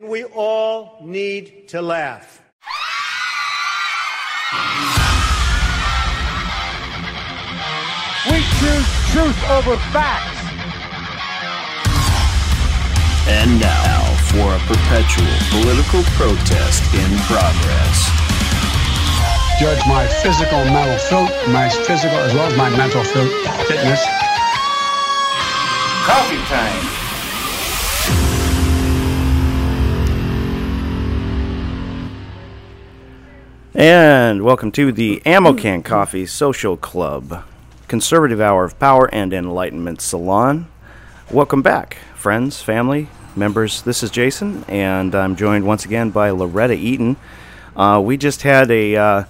We all need to laugh. We choose truth over facts. And now for a perpetual political protest in progress. Judge my physical mental filth, my physical as well as my mental filth, fitness. Coffee time. And welcome to the Ammo Can Coffee Social Club, conservative hour of power and enlightenment salon. Welcome back, friends, family, members. This is Jason, and I'm joined once again by Loretta Eaton. Uh, we just had a uh,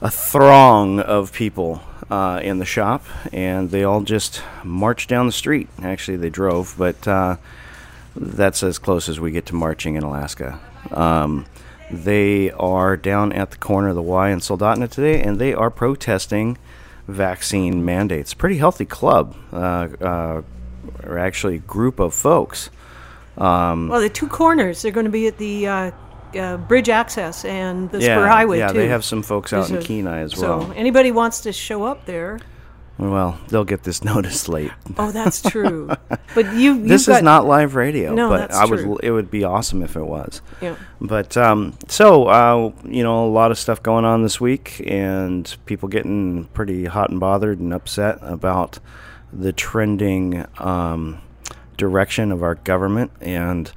a throng of people uh, in the shop, and they all just marched down the street. Actually, they drove, but uh, that's as close as we get to marching in Alaska. Um, they are down at the corner of the Y in Soldotna today, and they are protesting vaccine mandates. Pretty healthy club, uh, uh, or actually group of folks. Um, Well, the two corners, they're going to be at the uh, uh, bridge access and the yeah, Spur Highway, yeah, too. they have some folks out There's in a- Kenai as well. So anybody wants to show up there, Well, they'll get this notice late. oh, that's true. but you, this is not live radio, No, but that's I was. true. It would be awesome if it was. Yeah. But um, so uh, you know, a lot of stuff going on this week, and people getting pretty hot and bothered and upset about the trending um, direction of our government and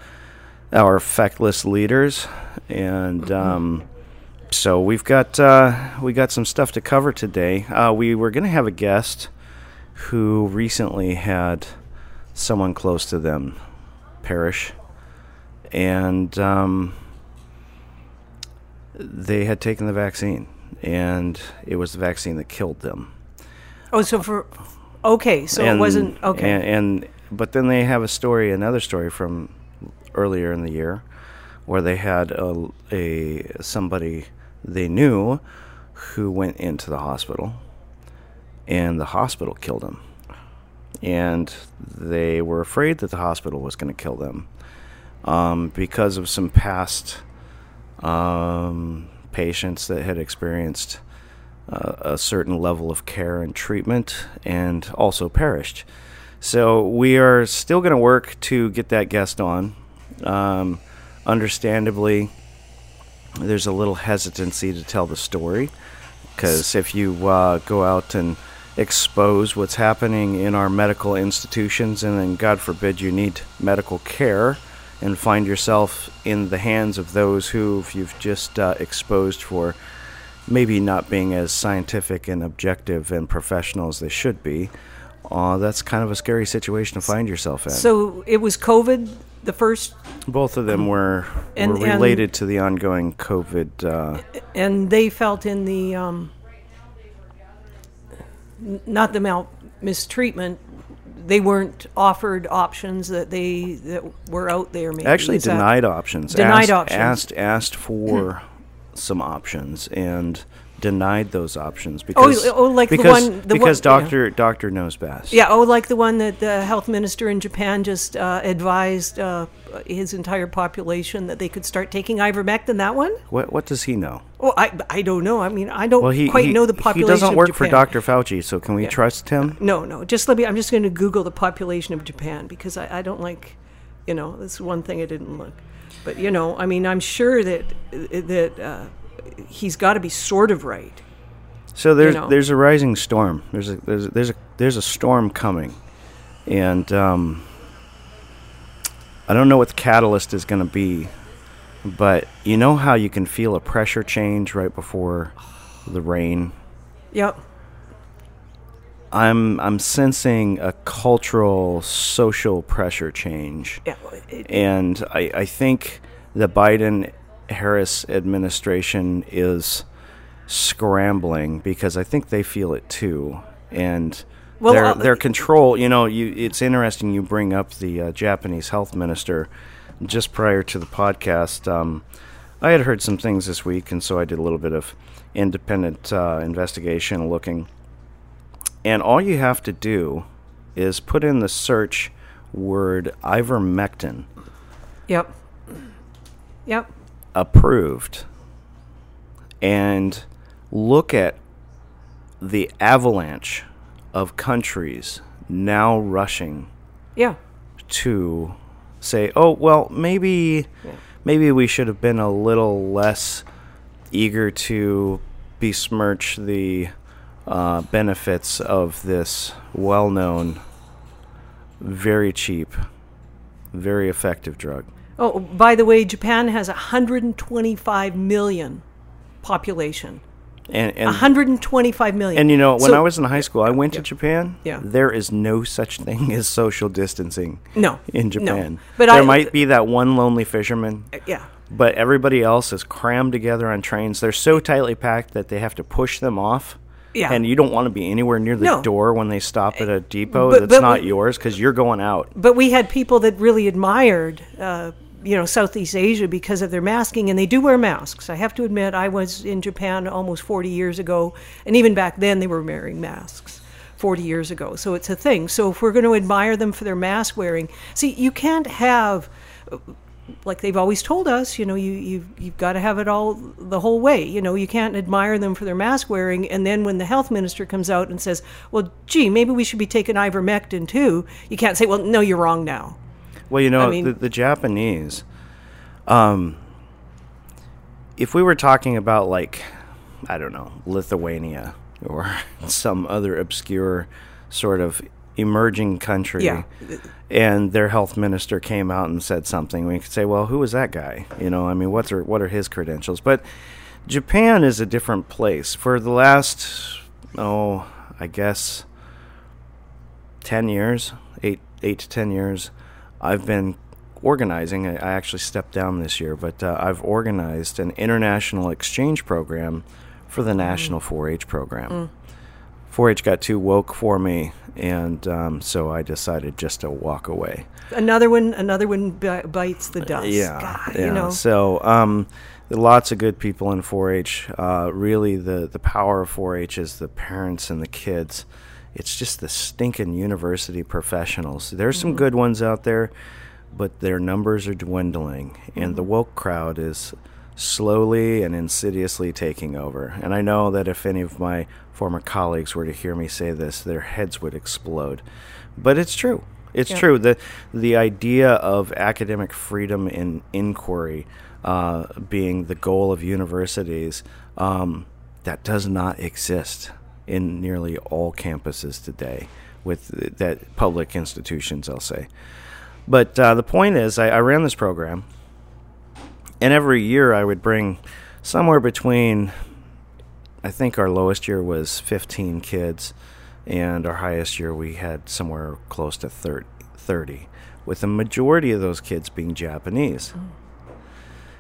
our feckless leaders, and. Mm-hmm. Um, so we've got uh, we got some stuff to cover today. Uh, we were going to have a guest who recently had someone close to them perish, and um, they had taken the vaccine, and it was the vaccine that killed them. Oh, so for okay, so and, it wasn't okay. And, and but then they have a story, another story from earlier in the year, where they had a, a somebody they knew who went into the hospital, and the hospital killed him, and they were afraid that the hospital was going to kill them um, because of some past um, patients that had experienced uh, a certain level of care and treatment and also perished. So we are still going to work to get that guest on. Um, understandably, there's a little hesitancy to tell the story because if you uh, go out and expose what's happening in our medical institutions, and then God forbid you need medical care, and find yourself in the hands of those who you've just uh, exposed for maybe not being as scientific and objective and professional as they should be, uh, that's kind of a scary situation to find yourself in. so it was COVID, the first, Both of them were, And- were and- related to the ongoing COVID. Uh, and they felt in the um, not the mal mistreatment. They weren't offered options that they that were out there. Maybe actually, Is that- denied options. Denied asked, options. Asked, asked for some options and denied those options because oh, like the because, one- the because one- yeah. doctor doctor knows best. Yeah, oh, like the one that the health minister in Japan just uh, advised uh, his entire population that they could start taking ivermectin. That one? What what does he know? Oh, I, I don't know. I mean, I don't Well, he quite he, know the population. he doesn't work for Dr. Fauci, so can we trust him? No, no. Just let me. I'm just going to Google the population of Japan because I, I don't like, you know, that's one thing I didn't look. But you know, I mean, I'm sure that that uh, he's got to be sort of right. So there's know. there's a rising storm. There's a there's a, there's a there's a storm coming, and um, I don't know what the catalyst is going to be, but you know how you can feel a pressure change right before the rain. Yep. I'm I'm sensing a cultural social pressure change, Yeah. it- and I I think the Biden Harris administration is scrambling because I think they feel it too, and Well, their uh, their control. You know, you it's interesting you bring up the uh, Japanese health minister just prior to the podcast. Um, I had heard some things this week, and so I did a little bit of independent uh, investigation looking. And all you have to do is put in the search word ivermectin, Yep. Yep. Approved and look at the avalanche of countries now rushing Yeah. to say, "Oh, well, maybe maybe we should have been a little less eager to besmirch the uh, benefits of this well-known, very cheap, very effective drug." Oh, by the way, Japan has 125 million population. And and 125 million. And you know, when So- I was in high school, I went to Japan. Yeah. There is no such thing as social distancing. No, In no. Japan. But there I- might be that one lonely fisherman, yeah. but everybody else is crammed together on trains. They're so tightly packed that they have to push them off. Yeah. And you don't want to be anywhere near the No. door when they stop at a depot But- that's but not we- yours because you're going out. But we had people that really admired, uh, you know, Southeast Asia because of their masking, and they do wear masks. I have to admit, I was in Japan almost 40 years ago, and even back then they were wearing masks. 40 years ago. So it's a thing. So if we're going to admire them for their mask wearing, see, you can't have like they've always told us, you know, you you've, you've got to have it all the whole way. You know, you can't admire them for their mask wearing, and then when the health minister comes out and says, "Well, gee, maybe we should be taking ivermectin too," you can't say, "Well, no, you're wrong now." Well, you know, I mean- the, the Japanese, um, if we were talking about like, I don't know, Lithuania or some other obscure sort of emerging country, Yeah. and their health minister came out and said something, we could say, well, who was that guy? You know, I mean, what's are, what are his credentials? But Japan is a different place. For the last, oh, I guess, 10 years, eight, eight to 10 years, I've been organizing. I actually stepped down this year, but uh, I've organized an international exchange program for the National 4 H program. 4 H got too woke for me, and um, so I decided just to walk away. Another one, another one bi- bites the dust. Yeah, God, yeah. you know. So, um, lots of good people in 4-H. Uh, really, the the power of 4-H is the parents and the kids. It's just the stinking university professionals. There's some Mm-hmm. good ones out there, but their numbers are dwindling, and Mm-hmm. the woke crowd is slowly and insidiously taking over. And I know that if any of my former colleagues were to hear me say this, their heads would explode. But it's true. It's Yeah. true. The the idea of academic freedom and inquiry uh, being the goal of universities um, that does not exist in nearly all campuses today with that public institutions. I'll say. But uh, the point is, I, I ran this program, and every year I would bring somewhere between I think our lowest year was 15 kids, and our highest year we had somewhere close to 30, 30 with the majority of those kids being Japanese.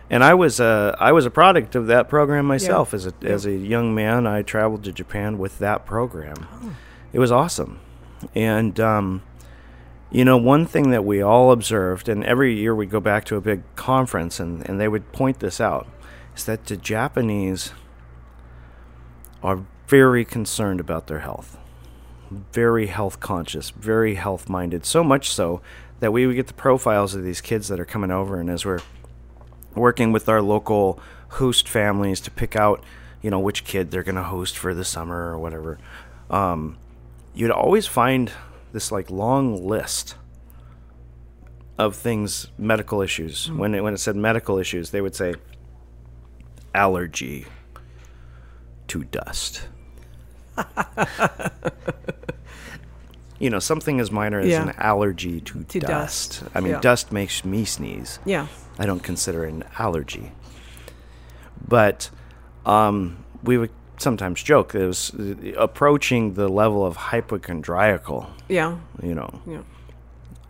And I was a I was a product of that program myself. As a as a young man, I traveled to Japan with that program. It was awesome, and um, you know, one thing that we all observed, and every year we go back to a big conference, and, and they would point this out, is that the Japanese are very concerned about their health, very health conscious, very health minded. So much so that we would get the profiles of these kids that are coming over, and as we're working with our local host families to pick out, you know, which kid they're going to host for the summer or whatever, um, you'd always find this like long list of things, medical issues. When it, when it said medical issues, they would say allergy to dust. you know, something as minor as Yeah. an allergy to, To dust. dust, I mean, yeah. dust makes me sneeze. Yeah. I don't consider it an allergy. But um, we would sometimes joke that it was uh, approaching the level of hypochondriacal, Yeah. you know, Yeah.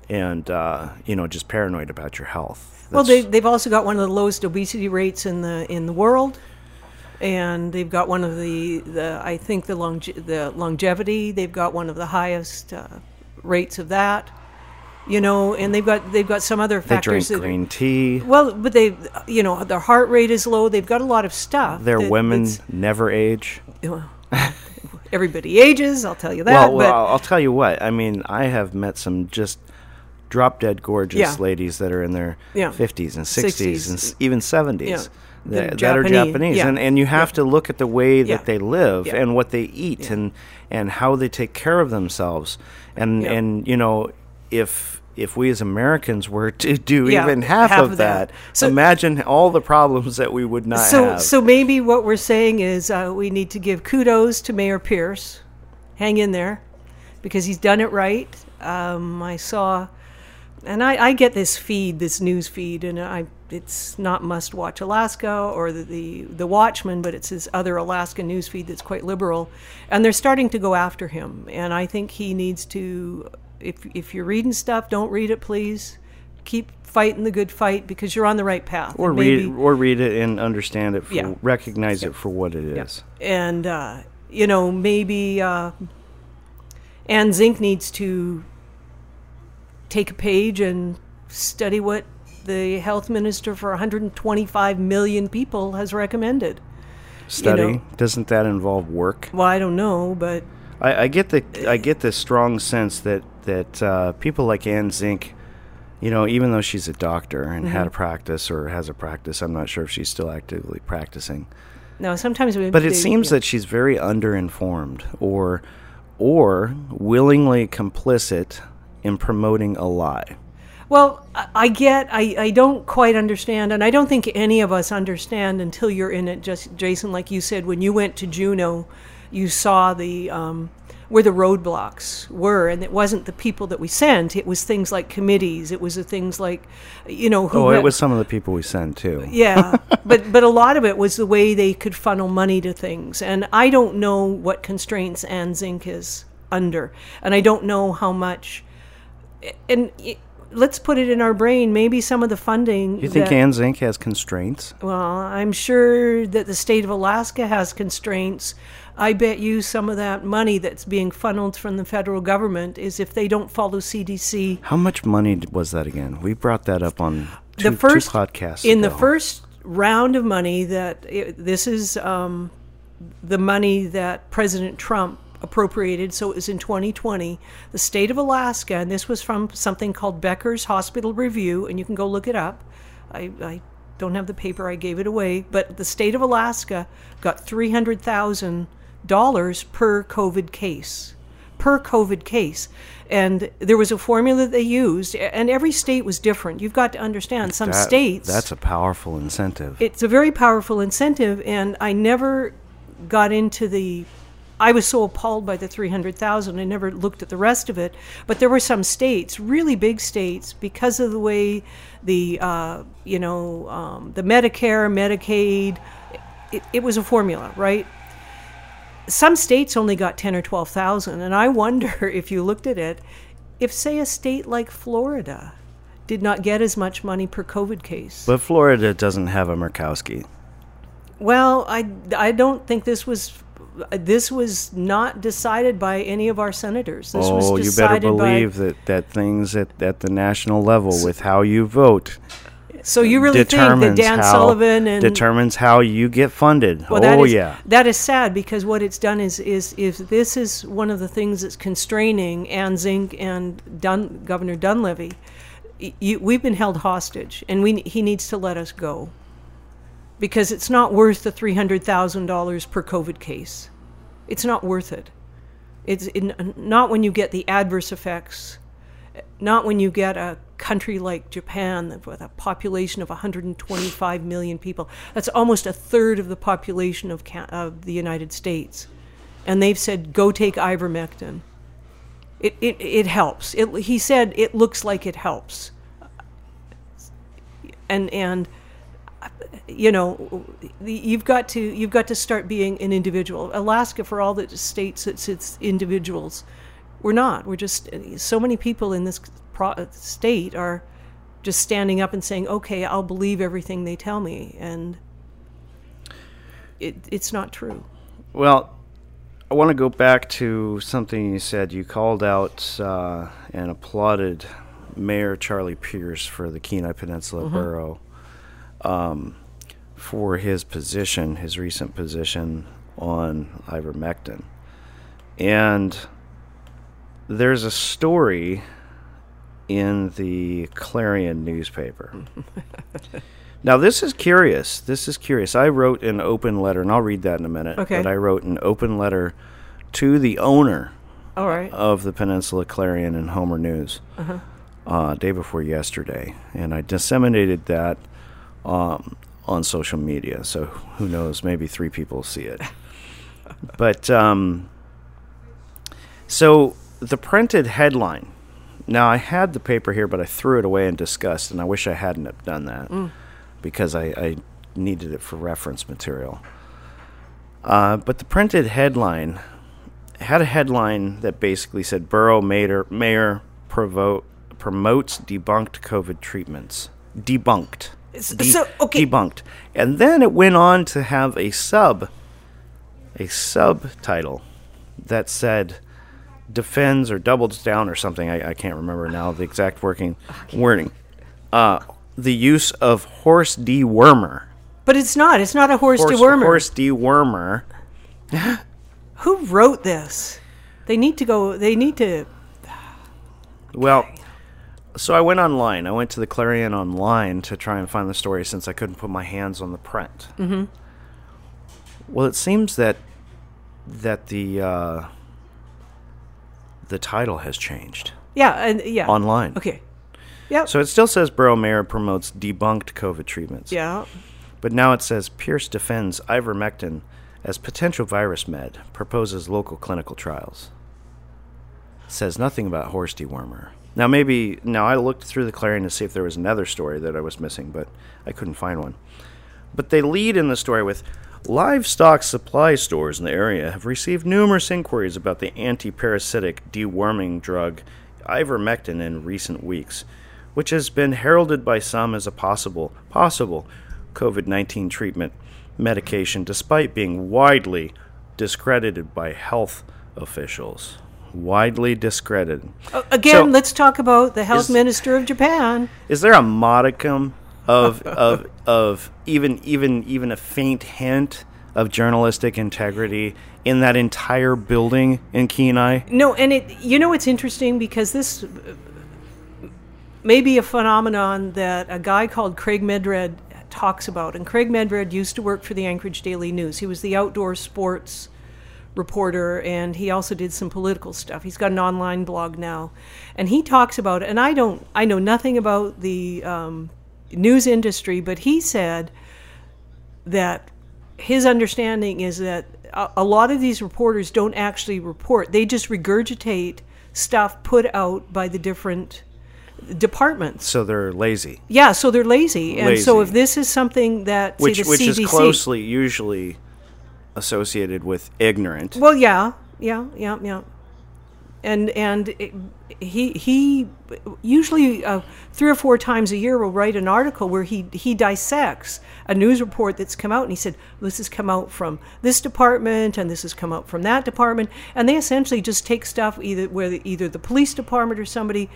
and, uh, you know, just paranoid about your health. Well, they, they've also got one of the lowest obesity rates in the in the world, and they've got one of the, the I think the longe- the longevity. They've got one of the highest uh, rates of that. You know, and they've got they've got some other factors. they drink that- green tea. well, but they, you know, their heart rate is low. They've got a lot of stuff. Their that- women never age. well, everybody ages. I'll tell you that. Well, but well, I'll tell you what. I mean, I have met some just drop dead gorgeous Yeah. ladies that are in their Yeah. 50s and 60s, 60s. and s- even 70s Yeah. that, that are Japanese, yeah. And, and you have to look at the way that Yeah. they live Yeah. and what they eat and, and how they take care of themselves. And, Yeah. and you know, if if we as Americans were to do Yeah, even half, half of of that, that. So- imagine all the problems that we would not so have. so maybe what we're saying is uh, we need to give kudos to Mayor Pierce. Hang in there, because he's done it right. Um, I saw, and I, I get this feed, this news feed, and I it's not Must Watch Alaska or the, the the Watchman, but it's his other Alaska news feed that's quite liberal, and they're starting to go after him. And I think he needs to, if if you're reading stuff, don't read it, please. Keep fighting the good fight because you're on the right path. or And read maybe- or read it and understand it, for, Yeah. recognize it for what it is. and uh, you know maybe uh, Anne Zink needs to take a page and study what the health minister for 125 million people has recommended. Study know. doesn't that involve work? Well, I don't know, but I, I get the I get the strong sense that that uh, people like Anne Zink, you know, even though she's a doctor and Mm-hmm. had a practice or has a practice, I'm not sure if she's still actively practicing. no. Sometimes, we, But it seems yeah. that she's very underinformed or or willingly complicit in promoting a lie. Well, I- I get, I, I don't quite understand, and I don't think any of us understand until you're in it. Just Jason, like you said, when you went to Juneau, you saw the um, where the roadblocks were, and it wasn't the people that we sent. It was things like committees. It was the things like, you know, who Oh, it was some of the people we sent too. yeah, but but a lot of it was the way they could funnel money to things, and I don't know what constraints Anne Zink is under, and I don't know how much. And it, let's put it in our brain. Maybe some of the funding. You think that, Anne Zink has constraints? Well, I'm sure that the state of Alaska has constraints. I bet you some of that money that's being funneled from the federal government is if they don't follow CDC How much money was that again? We brought that up on two, the first two podcasts in the first round of money that it, this is um, the money that President Trump appropriated. So it was in 2020. The state of Alaska, and this was from something called Becker's Hospital Review, and you can go look it up. I, I don't have the paper; I gave it away. But the state of Alaska got three hundred thousand dollars per COVID case per COVID case. And there was a formula they used, and every state was different. You've got to understand some That- states. That's a powerful incentive. it's a very powerful incentive, and I never got into the. I was so appalled by the 300,000, I never looked at the rest of it. But there were some states, really big states, because of the way the, uh, you know, um, the Medicare, Medicaid, it, it was a formula, right? Some states only got 10 or 12,000 and I wonder if you looked at it if say a state like Florida did not get as much money per covid case. but Florida doesn't have a Murkowski. well, I I don't think this was this was not decided by any of our senators. This was Oh, you better believe that, that things at, at the national level with how you vote So you really think that Dan how Sullivan and determines how you get funded. Well, oh is- yeah. that is sad because what it's done is is is this is one of the things that's constraining Anne Zink and Dun, Governor Dunleavy. You, we've been held hostage, and we he needs to let us go because it's not worth the three hundred thousand dollars per COVID case. It's not worth it. It's in, not when you get the adverse effects not when you get a country like Japan with a population of 125 million people. That's almost a third of the population of, of the United States. And they've said, go take ivermectin. It, it, it helps. It, he said, it looks like it helps. And, and you know, you've got to you've got to start being an individual. Alaska, for all the states, it's it's individuals. We're not. We're just so many people in this pro- state are just standing up and saying, "Okay, I'll believe everything they tell me," and it, it's not true. Well, I want to go back to something you said. You called out uh, and applauded Mayor Charlie Pierce for the Kenai Peninsula Mm-hmm. Borough um, for his position, his recent position on ivermectin. And there's a story in the Clarion newspaper. now, this is curious. This is curious. I wrote an open letter, and I'll read that in a minute. Okay. But I wrote an open letter to the owner All right. of the Peninsula Clarion and Homer News Uh huh. day before yesterday, and I disseminated that um, on social media. So who knows? Maybe three people see it. but um, so the printed headline. Now I had the paper here, but I threw it away in disgust, and I wish I hadn't have done that because I, I needed it for reference material. Uh, but the printed headline had a headline that basically said Borough Mayor, mayor provo- promotes debunked COVID treatments. Debunked. De- so, okay. Debunked. And then it went on to have a sub, a subtitle that said defends or doubles down or something. I, I can't remember now the exact working wording. Uh, the use of horse dewormer. But it's not. It's not a horse, Horse, dewormer. horse dewormer. Who wrote this? They need to go. They need to. Well, so I went online. I went to the Clarion online to try and find the story since I couldn't put my hands on the print. Mm-hmm. Well, it seems that that the uh, the title has changed Yeah, and yeah. online. Okay. Yeah. So it still says Borough Mayor promotes debunked COVID treatments. yeah. But now it says Pierce defends ivermectin as potential virus med, proposes local clinical trials. says nothing about horse dewormer. Now maybe now I looked through the Clarion to see if there was another story that I was missing, but I couldn't find one. But they lead in the story with livestock supply stores in the area have received numerous inquiries about the anti-parasitic deworming drug ivermectin in recent weeks, which has been heralded by some as a possible possible COVID-19 treatment medication despite being widely discredited by health officials. Widely discredited. Again, So- let's talk about the health Is- minister of Japan. Is there a modicum of of of even even even a faint hint of journalistic integrity in that entire building in Kenai? No, and it. You know, it's interesting because this may be a phenomenon that a guy called Craig Medred talks about. And Craig Medred used to work for the Anchorage Daily News. He was the outdoor sports reporter and he also did some political stuff. He's got an online blog now. And he talks about it. And I don't, I know nothing about the um, news industry, but he said that his understanding is that a, lot of these reporters don't actually report, they just regurgitate stuff put out by the different departments. So they're lazy, Yeah, so they're lazy. And so if this is something that say which which is closely usually associated with ignorant. Well, yeah, yeah, yeah, yeah. And and it, he he usually uh, three or four times a year will write an article where he he dissects a news report that's come out, and he said this has come out from this department and this has come out from that department, and they essentially just take stuff either where the, either the police department or somebody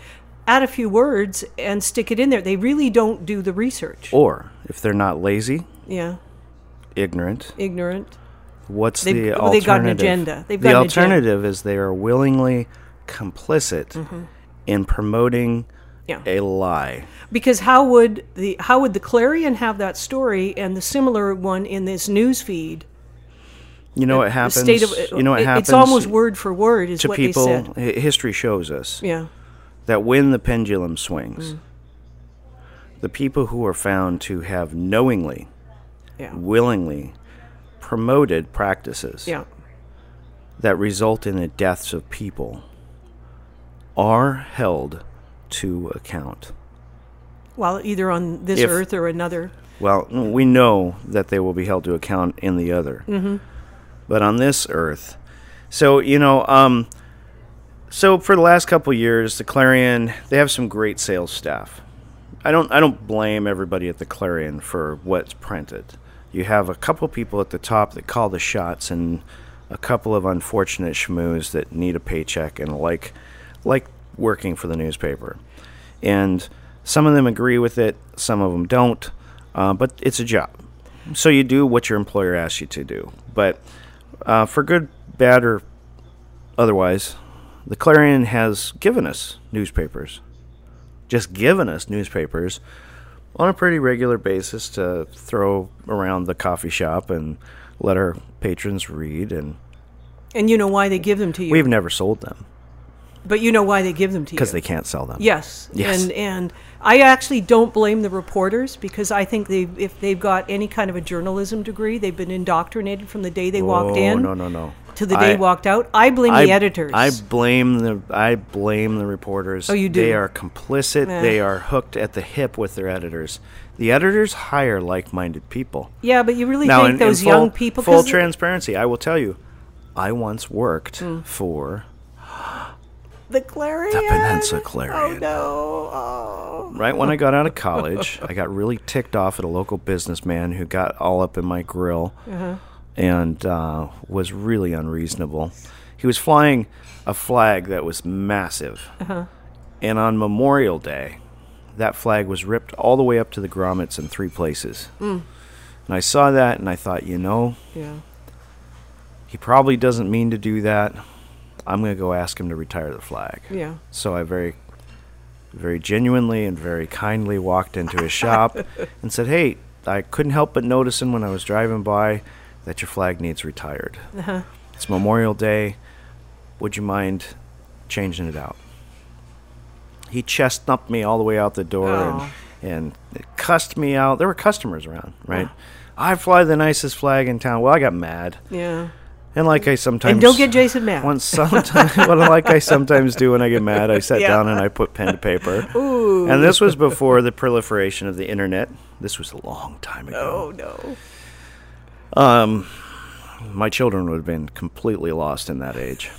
add a few words and stick it in there. They really don't do the research. Or if they're not lazy, Yeah, ignorant, ignorant. What's They've- the alternative? they've got an agenda. They've the got agenda. alternative is they are willingly complicit in promoting Yeah. a lie. Because how would the how would the Clarion have that story and the similar one in this news feed? You know what happens? of- you know what it- happens? It's almost word for word is to what people. they said. History shows us Yeah, that when the pendulum swings, Mm. the people who are found to have knowingly, yeah, willingly promoted practices yeah. that result in the deaths of people are held to account. Well, either on this If- earth or another. Well, we know that they will be held to account in the other. Mm-hmm. But on this earth, so you know, um, so for the last couple years, the Clarion they have some great sales staff. I don't I don't blame everybody at the Clarion for what's printed. You have a couple people at the top that call the shots, and a couple of unfortunate schmoos that need a paycheck and like like working for the newspaper. And some of them agree with it, some of them don't. Uh, but it's a job, so you do what your employer asks you to do. But uh, for good, bad, or otherwise, the Clarion has given us newspapers just given us newspapers on a pretty regular basis to throw around the coffee shop and let our patrons read. And And you know why they give them to you. we've never sold them but you know why they give them to you. because they can't sell them. Yes. Yes. And and I actually don't blame the reporters because I think they if they've got any kind of a journalism degree, they've been indoctrinated from the day they walked in. Oh, in No, no, no. To the day I- walked out. I blame I, the editors. I blame the I blame the reporters. Oh, you do? They are complicit. They are hooked at the hip with their editors. The editors hire like-minded people. yeah, but you really now, think in, in full, young people full transparency, I will tell you, I once worked Hmm. for the Clarion. the Peninsula Clarion. Oh no. Oh. Right when I got out of college, I got really ticked off at a local businessman who got all up in my grill Uh-huh. And uh, was really unreasonable. He was flying a flag that was massive. Uh-huh. And on Memorial Day, that flag was ripped all the way up to the grommets in three places. Mm. And I saw that and I thought, you know, Yeah. he probably doesn't mean to do that. I'm going to go ask him to retire the flag. Yeah. So I very, very genuinely and very kindly walked into his shop and said, "Hey, I couldn't help but noticing when I was driving by that your flag needs retired. Uh-huh. It's Memorial Day. Would you mind changing it out?" He chest chestnut me all the way out the door Oh. and, and cussed me out. There were customers around, right? I fly the nicest flag in town. Well, I got mad. Yeah. And like I sometimes And don't get Jason mad. Once sometimes, well, like I sometimes do when I get mad, I sat Yeah. down and I put pen to paper. Ooh. And this was before the proliferation of the internet. This was a long time ago. Oh no. Um, my children would have been completely lost in that age.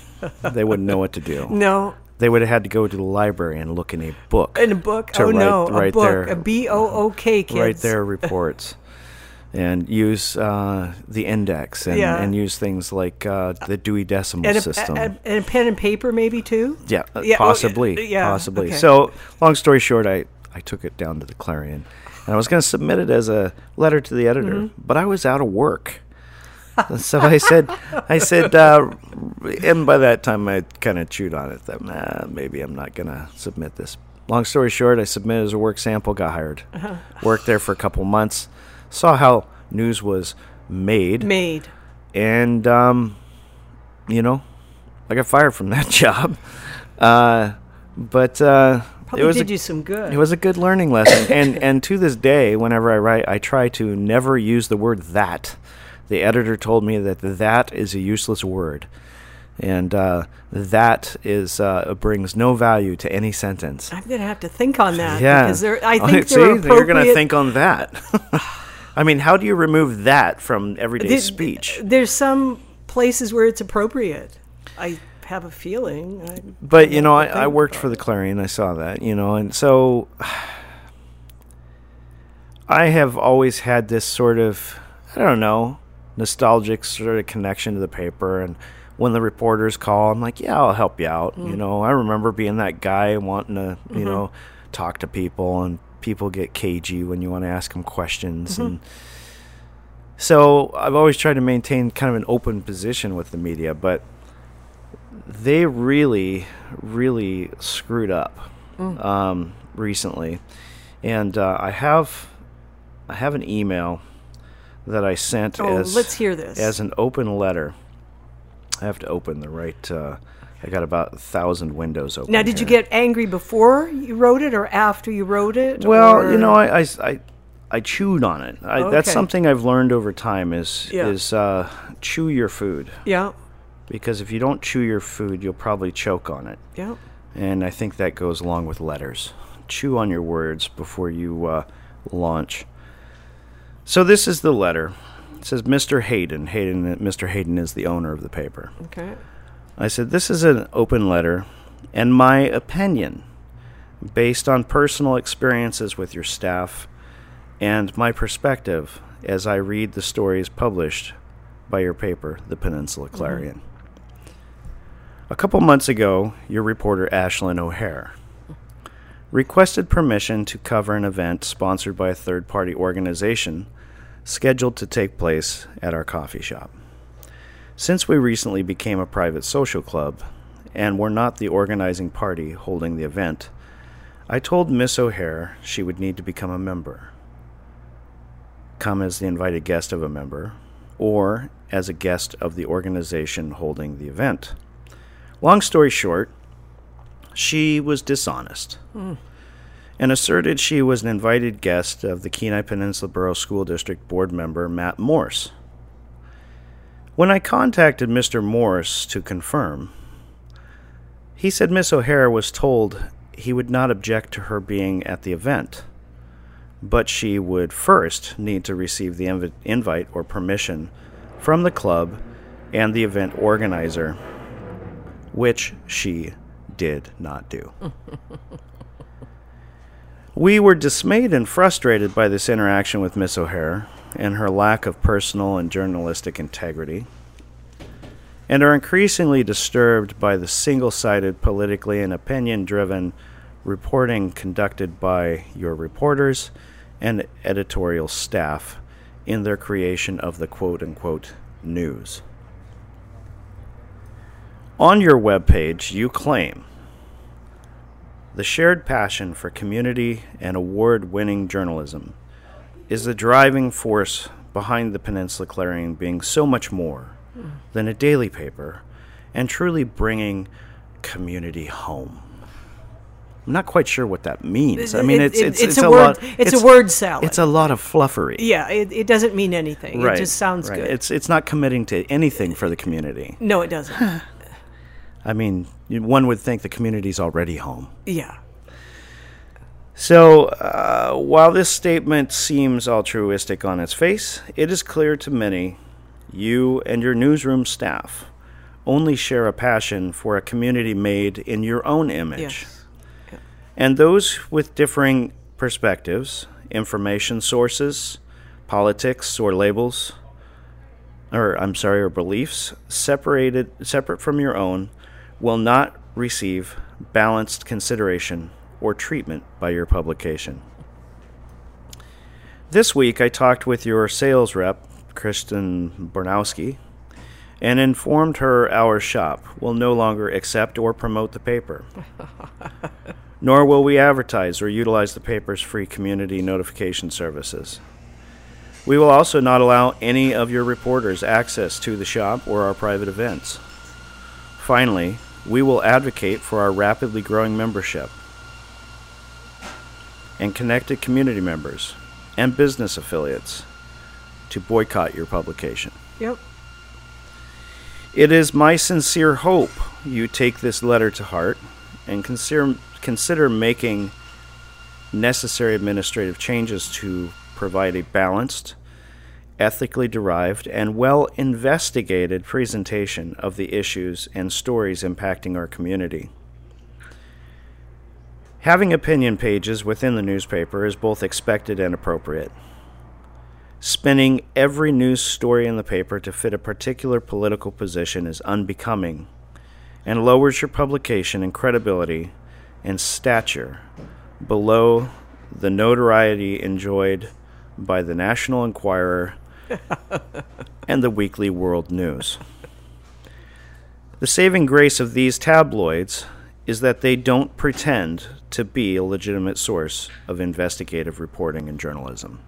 They wouldn't know what to do. No. They would have had to go to the library and look in a book. In a book. To oh no. write- a write book. their- a B O O K kids. Write their reports. And use uh, the index and, Yeah. and use things like uh, the Dewey Decimal and a, System. a, a, and a pen and paper maybe too. Yeah, uh, Yeah, oh, possibly. yeah, possibly. okay. So, long story short, I, I took it down to the Clarion. And I was going to submit it as a letter to the editor, Mm-hmm. but I was out of work. so I said, I said, uh, and by that time I kind of chewed on it that nah, maybe I'm not going to submit this. Long story short, I submitted as a work sample, got hired, Uh-huh. worked there for a couple months, saw how news was made, Made. and um, you know, I got fired from that job. Uh, but uh, Probably it was did a, you some good. it was a good learning lesson, and and to this day, whenever I write, I try to never use the word that. The editor told me that that is a useless word, and uh, that is uh, brings no value to any sentence. I'm gonna have to think on that. Yeah, Because there, I think see, are you're going to think on that. I mean, how do you remove that from everyday There- speech? There's some places where it's appropriate. I have a feeling. I, But you know, I, I worked for the. Clarion. I saw that, you know, and so I have always had this sort of, I don't know, nostalgic sort of connection to the paper. And when the reporters call, I'm like, yeah, I'll help you out. Mm. You know, I remember being that guy wanting to, Mm-hmm. you know, talk to people, and people get cagey when you want to ask them questions Mm-hmm. and. So I've always tried to maintain kind of an open position with the media, but they really, really screwed up Mm. um, recently, and uh, I have, I have an email that I sent Oh, as let's hear this. as an open letter. I have to open the right. Uh, I got about a thousand windows open. now, did you get angry before you wrote it or after you wrote it? Well, or- you know, I, I, I, I chewed on it. I, That's something I've learned over time is Yeah. is uh, chew your food Yeah. Because if you don't chew your food, you'll probably choke on it. Yeah. And I think that goes along with letters. Chew on your words before you uh, launch. So this is the letter. It says, "Mr. Hayden. Hayden. Mr. Hayden is the owner of the paper." Okay. I said, This is an open letter and my opinion based on personal experiences with your staff and my perspective as I read the stories published by your paper, The Peninsula Clarion. A couple months ago, your reporter Ashlyn O'Hara requested permission to cover an event sponsored by a third party organization scheduled to take place at our coffee shop. Since we recently became a private social club and were not the organizing party holding the event, I told Miss O'Hara she would need to become a member, come as the invited guest of a member, or as a guest of the organization holding the event. Long story short, she was dishonest hmm. and asserted she was an invited guest of the Kenai Peninsula Borough School District board member Matt Morse. When I contacted Mr. Morse to confirm, he said Miss O'Hara was told he would not object to her being at the event, but she would first need to receive the invi- invite or permission from the club and the event organizer, which she did not do. we were dismayed and frustrated by this interaction with Miss O'Hara and her lack of personal and journalistic integrity and are increasingly disturbed by the single sided, politically and opinion driven reporting conducted by your reporters and editorial staff in their creation of the quote unquote news. On your webpage, you claim the shared passion for community and award winning journalism is the driving force behind the Peninsula Clarion being so much more than a daily paper and truly bringing community home. I'm not quite sure what that means. I mean, It- it's it's, it's it's a a word- lot. it's a word salad. It's a lot of fluffery. Yeah, it, it doesn't mean anything. right. It just sounds right. good. It's it's not committing to anything for the community. no, it doesn't. I mean, one would think the community's already home. yeah. So, uh, while this statement seems altruistic on its face, it is clear to many you and your newsroom staff only share a passion for a community made in your own image. Yes. And those with differing perspectives, information sources, politics, or labels, or I'm sorry, or beliefs separated separate from your own will not receive balanced consideration or treatment by your publication. This week I talked with your sales rep, Kristen Bornowski, and informed her our shop will no longer accept or promote the paper. Nor will we advertise or utilize the paper's free community notification services. We will also not allow any of your reporters access to the shop or our private events. Finally, we will advocate for our rapidly growing membership and connected community members and business affiliates to boycott your publication. Yep. It is my sincere hope you take this letter to heart and consider consider making necessary administrative changes to provide a balanced, ethically derived, and well investigated presentation of the issues and stories impacting our community. Having opinion pages within the newspaper is both expected and appropriate. Spinning every news story in the paper to fit a particular political position is unbecoming and lowers your publication and credibility and stature below the notoriety enjoyed by the National Enquirer and the Weekly World News. The saving grace of these tabloids is that they don't pretend to be a legitimate source of investigative reporting and journalism.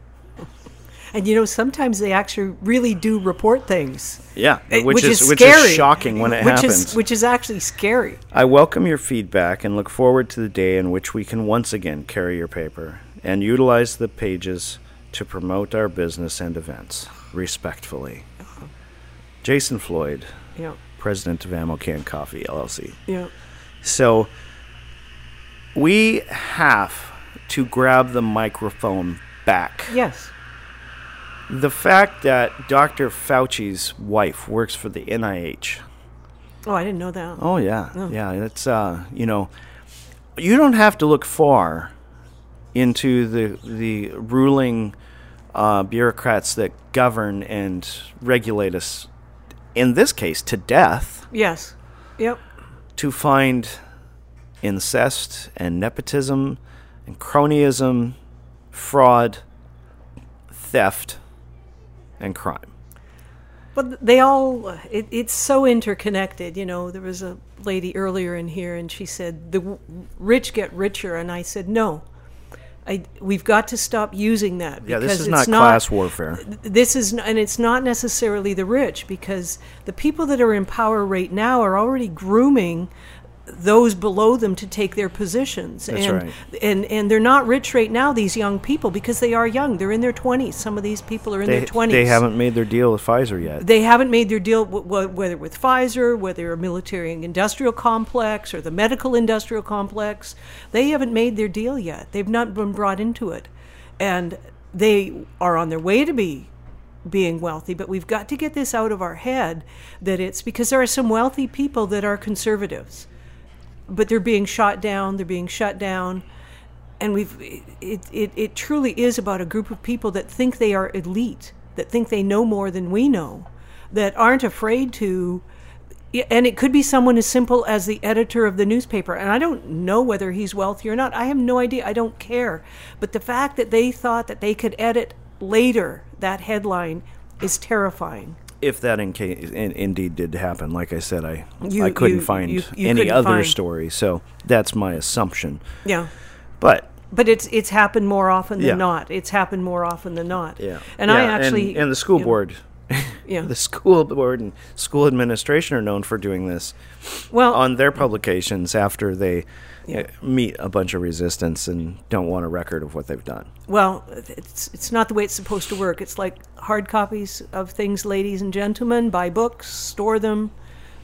And you know, sometimes they actually really do report things. Yeah, eh, which, is, which scary. is shocking when it which happens. Is, which is actually scary. I welcome your feedback and look forward to the day in which we can once again carry your paper and utilize the pages to promote our business and events respectfully. Jason Floyd, Yeah. president of Ammo Can Coffee LLC. Yeah. So we have to grab the microphone back. Yes. The fact that Dr. Fauci's wife works for the NIH. Oh, I didn't know that. Oh yeah, yeah. It's uh, you know, you don't have to look far into the the ruling uh, bureaucrats that govern and regulate us. In this case, to death, Yes. Yep. to find incest and nepotism and cronyism, fraud, theft, and crime. But they all, it, it's so interconnected. You know, there was a lady earlier in here and she said, the w- rich get richer. And I said, no. I, we've got to stop using that. Yeah, this is it's not class warfare. This is, and it's not necessarily the rich because the people that are in power right now are already grooming those below them to take their positions. That's and, right. and and they're not rich right now. These young people because they are young. They're in their twenties. Some of these people are in They, their twenties. they haven't made their deal with Pfizer yet. They haven't made their deal, w- w- whether with Pfizer, whether a military and industrial complex or the medical industrial complex. They haven't made their deal yet. They've not been brought into it, and they are on their way to be being wealthy. But we've got to get this out of our head that it's because there are some wealthy people that are conservatives, but they're being shot down. They're being shut down. And we've it, it, it truly is about a group of people that think they are elite that think they know more than we know that aren't afraid to and it could be someone as simple as the editor of the newspaper. And i don't know whether he's wealthy or not. I have no idea. I don't care. But the fact that they thought that they could edit later that headline is terrifying if that in case, in, indeed did happen, like I said, I You- I couldn't you- find you- any couldn't other find- story, so that's my assumption. yeah. But but it's it's happened more often than Yeah. not. It's happened more often than not. Yeah, and Yeah, i actually and, the school board, yeah. the school board and school administration are known for doing this well on their publications after they uh, meet a bunch of resistance and don't want a record of what they've done. Well, it's it's not the way it's supposed to work. It's like hard copies of things, ladies and gentlemen. Buy books, store them.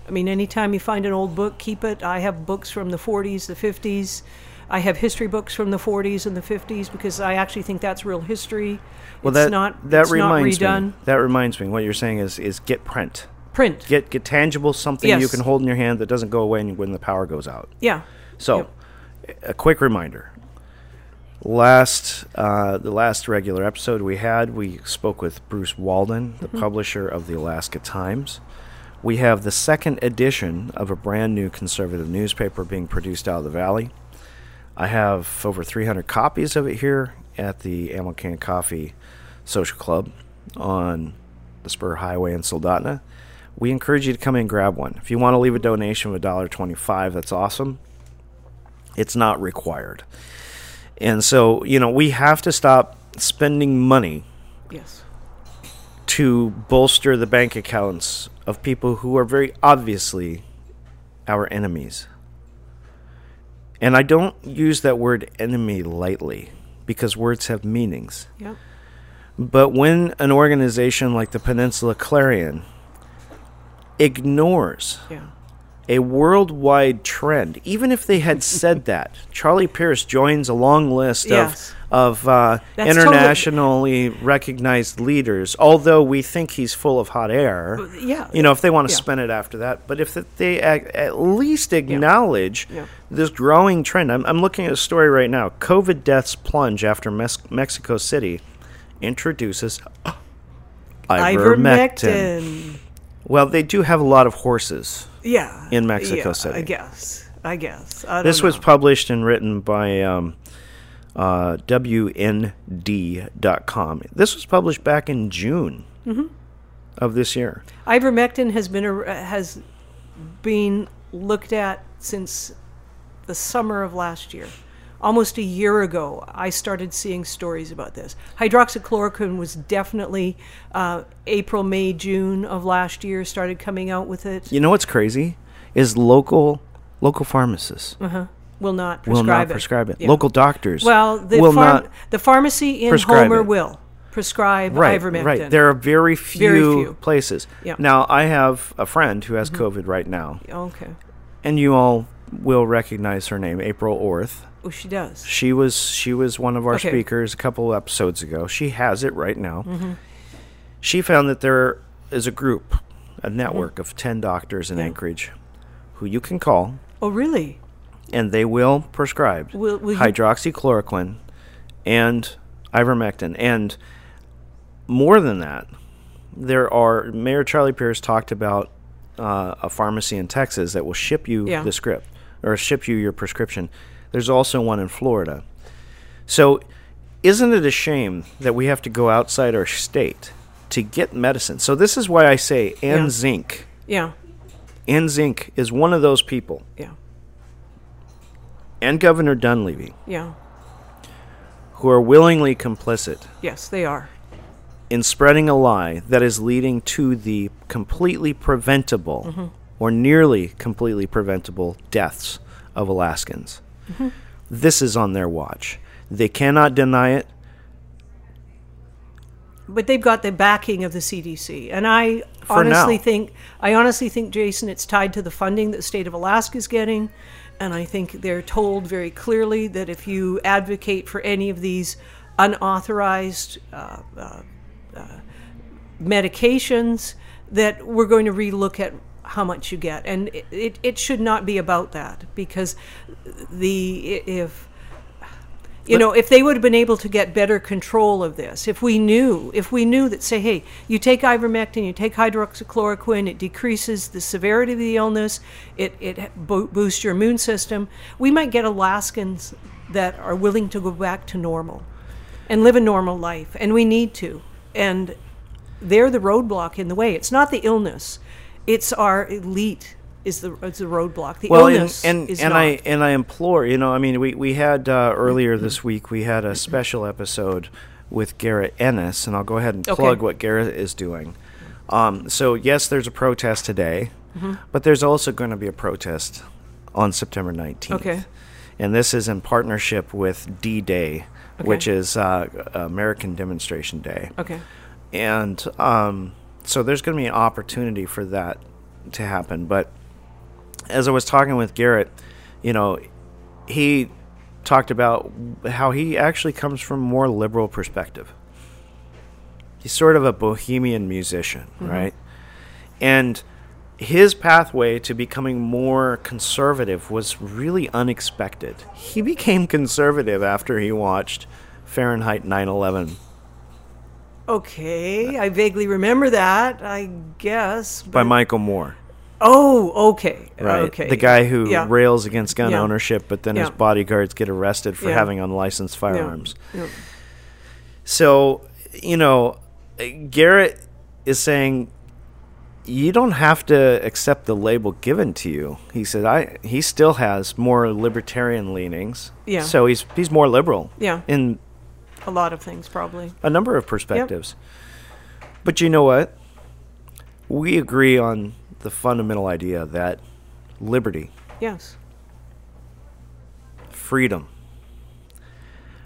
I mean, anytime you find an old book, keep it. I have books from the 40s, the 50s. I have history books from the 40s and the 50s because I actually think that's real history. Well, it's that not that it's reminds not redone. me. That reminds me. What you're saying is is get print, Print. get get tangible something you can hold in your hand that doesn't go away when the power goes out. yeah. So, a quick reminder. Last uh, the last regular episode we had, we spoke with Bruce Walden, the publisher of the Alaska Times. We have the second edition of a brand new conservative newspaper being produced out of the valley. I have over 300 copies of it here at the Ammo Can Coffee Social Club on the Spur Highway in Soldotna. We encourage you to come in and grab one. If you want to leave a donation of $1.25, that's awesome it's not required. And so, you know, we have to stop spending money Yes. to bolster the bank accounts of people who are very obviously our enemies. And I don't use that word enemy lightly because words have meanings. Yeah. But when an organization like the Peninsula Clarion ignores Yeah. A worldwide trend. Even if they had said that, Charlie Pierce joins a long list Yes. of of uh, That's totally- internationally recognized leaders. Although we think he's full of hot air, yeah. you know, if they want to Yeah. spin it after that. But if they at, at least acknowledge Yeah. this growing trend, I'm, I'm looking at a story right now. COVID deaths plunge after Mes- Mexico City introduces ivermectin. Ivermectin. Well, they do have a lot of horses. Yeah. In Mexico yeah, City. I guess. I guess. I This was published and written by um, uh, WND.com. This was published back in June Mm-hmm. of this year. Ivermectin has been a, has been looked at since the summer of last year. Almost a year ago, I started seeing stories about this. Hydroxychloroquine was definitely uh, April, May, June of last year started coming out with it. You know what's crazy is local local pharmacists Will not prescribe will not it. prescribe it. Yeah. Local doctors Well, the will not the pharmacy in Homer it. will prescribe right, ivermectin. right. There are very few, Very few. places. Yeah. Now, I have a friend who has COVID right now, okay. and you all will recognize her name, April Orth. Oh, she does. She was she was one of our Okay. speakers a couple episodes ago. She has it right now. Mm-hmm. She found that there is a group, a Mm-hmm. network of ten doctors in Anchorage, who you can call, Oh, really? and they will prescribe Will- will you- hydroxychloroquine and ivermectin. And more than that, there are Mayor Charlie Pierce talked about uh, a pharmacy in Texas that will ship you Yeah. the script or ship you your prescription. There's also one in Florida. So, isn't it a shame that we have to go outside our state to get medicine. So this is why I say Yeah. Zink. Yeah. Zink is one of those people, Yeah. and Governor Dunleavy, Yeah. who are willingly complicit Yes, they are. in spreading a lie that is leading to the completely preventable Mm-hmm. or nearly completely preventable deaths of Alaskans. Mm-hmm. This is on their watch. They cannot deny it. but they've got the backing of the CDC, and I For honestly now. think I honestly think Jason, it's tied to the funding that the state of Alaska is getting, and I think they're told very clearly that if you advocate for any of these unauthorized uh, uh, uh, medications, that we're going to relook at how much you get, and it, it, it should not be about that because the if you know if they would have been able to get better control of this if we knew if we knew that say hey you take ivermectin you take hydroxychloroquine it decreases the severity of the illness it, it bo- boosts your immune system we might get alaskans that are willing to go back to normal and live a normal life and we need to. And they're the roadblock in the way. It's not the illness it's our elite is the, is the roadblock the Well, and illness and, is and not. I and I implore you know I mean we we had uh, earlier this week we had a special episode with Garrett Ennis and I'll go ahead and Okay. plug what Garrett is doing. Um, so yes, there's a protest today, Mm-hmm. but there's also going to be a protest on September 19th. Okay. And this is in partnership with D-Day, which is uh, American Demonstration Day okay and um, so there's going to be an opportunity for that to happen. But as I was talking with Garrett, you know, he talked about how he actually comes from a more liberal perspective. He's sort of a bohemian musician, mm-hmm. right? And his pathway to becoming more conservative was really unexpected. He became conservative after he watched Fahrenheit 9/11 Okay, I vaguely remember that. I guess. by Michael Moore. Oh, okay. Right. Okay. The guy who Yeah. rails against gun Yeah. ownership, but then his bodyguards get arrested for Yeah. having unlicensed Yeah. firearms. Yeah. So, you know, Garrett is saying you don't have to accept the label given to you. He said I he still has more libertarian leanings. Yeah. So he's he's more liberal. Yeah. In A lot of things, probably. a number of perspectives. But you know what? We agree on the fundamental idea that liberty Yes. freedom,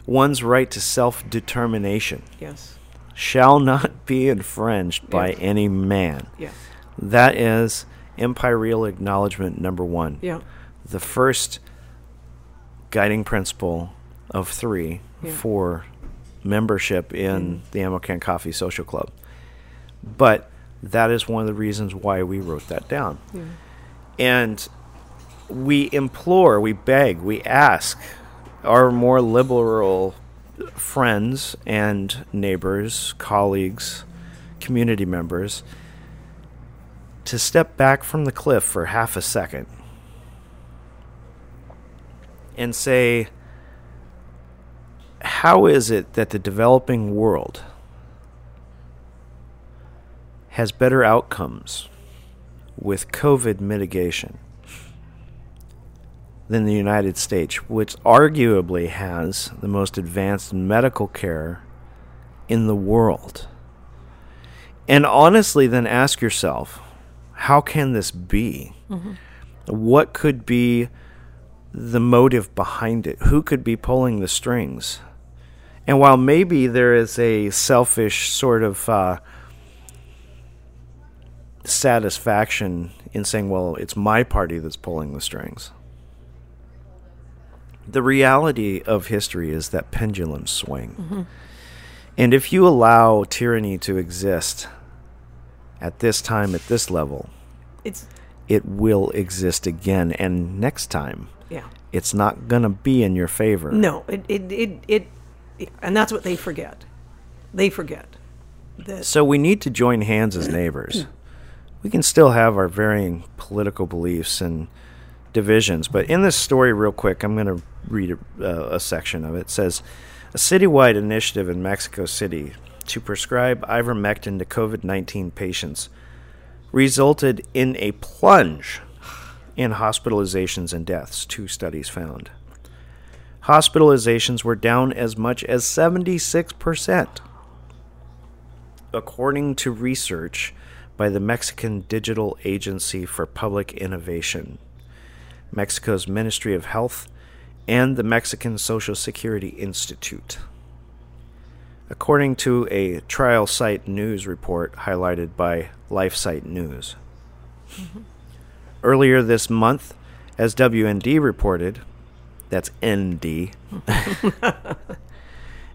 one's right to self determination Yes. shall not be infringed by Yes. any man. Yes. That is imperial acknowledgement number one. Yeah. The first guiding principle of three Yeah. for membership in the Ammo Can Coffee Social Club. But that is one of the reasons why we wrote that down. And we implore, we beg, we ask our more liberal friends and neighbors, colleagues, community members to step back from the cliff for half a second and say, how is it that the developing world has better outcomes with COVID mitigation than the United States, which arguably has the most advanced medical care in the world? And honestly, then ask yourself, how can this be? Mm-hmm. What could be the motive behind it? Who could be pulling the strings? And while maybe there is a selfish sort of uh, satisfaction in saying, well, it's my party that's pulling the strings, the reality of history is that pendulums swing. And if you allow tyranny to exist at this time, at this level, It's it will exist again. And next time, yeah. it's not going to be in your favor. No, it it, it it and that's what they forget. They forget that So we need to join hands as neighbors. We can still have our varying political beliefs and divisions, but in this story, real quick, I'm going to read a, uh, a section of it. It says a citywide initiative in Mexico City to prescribe ivermectin to COVID 19 patients resulted in a plunge in hospitalizations and deaths, two studies found. Hospitalizations were down as much as 76%, according to research by the Mexican Digital Agency for Public Innovation, Mexico's Ministry of Health, and the Mexican Social Security Institute. According to a TrialSite News report highlighted by LifeSite News. Mm-hmm. Earlier this month, as WND reported, that's ND,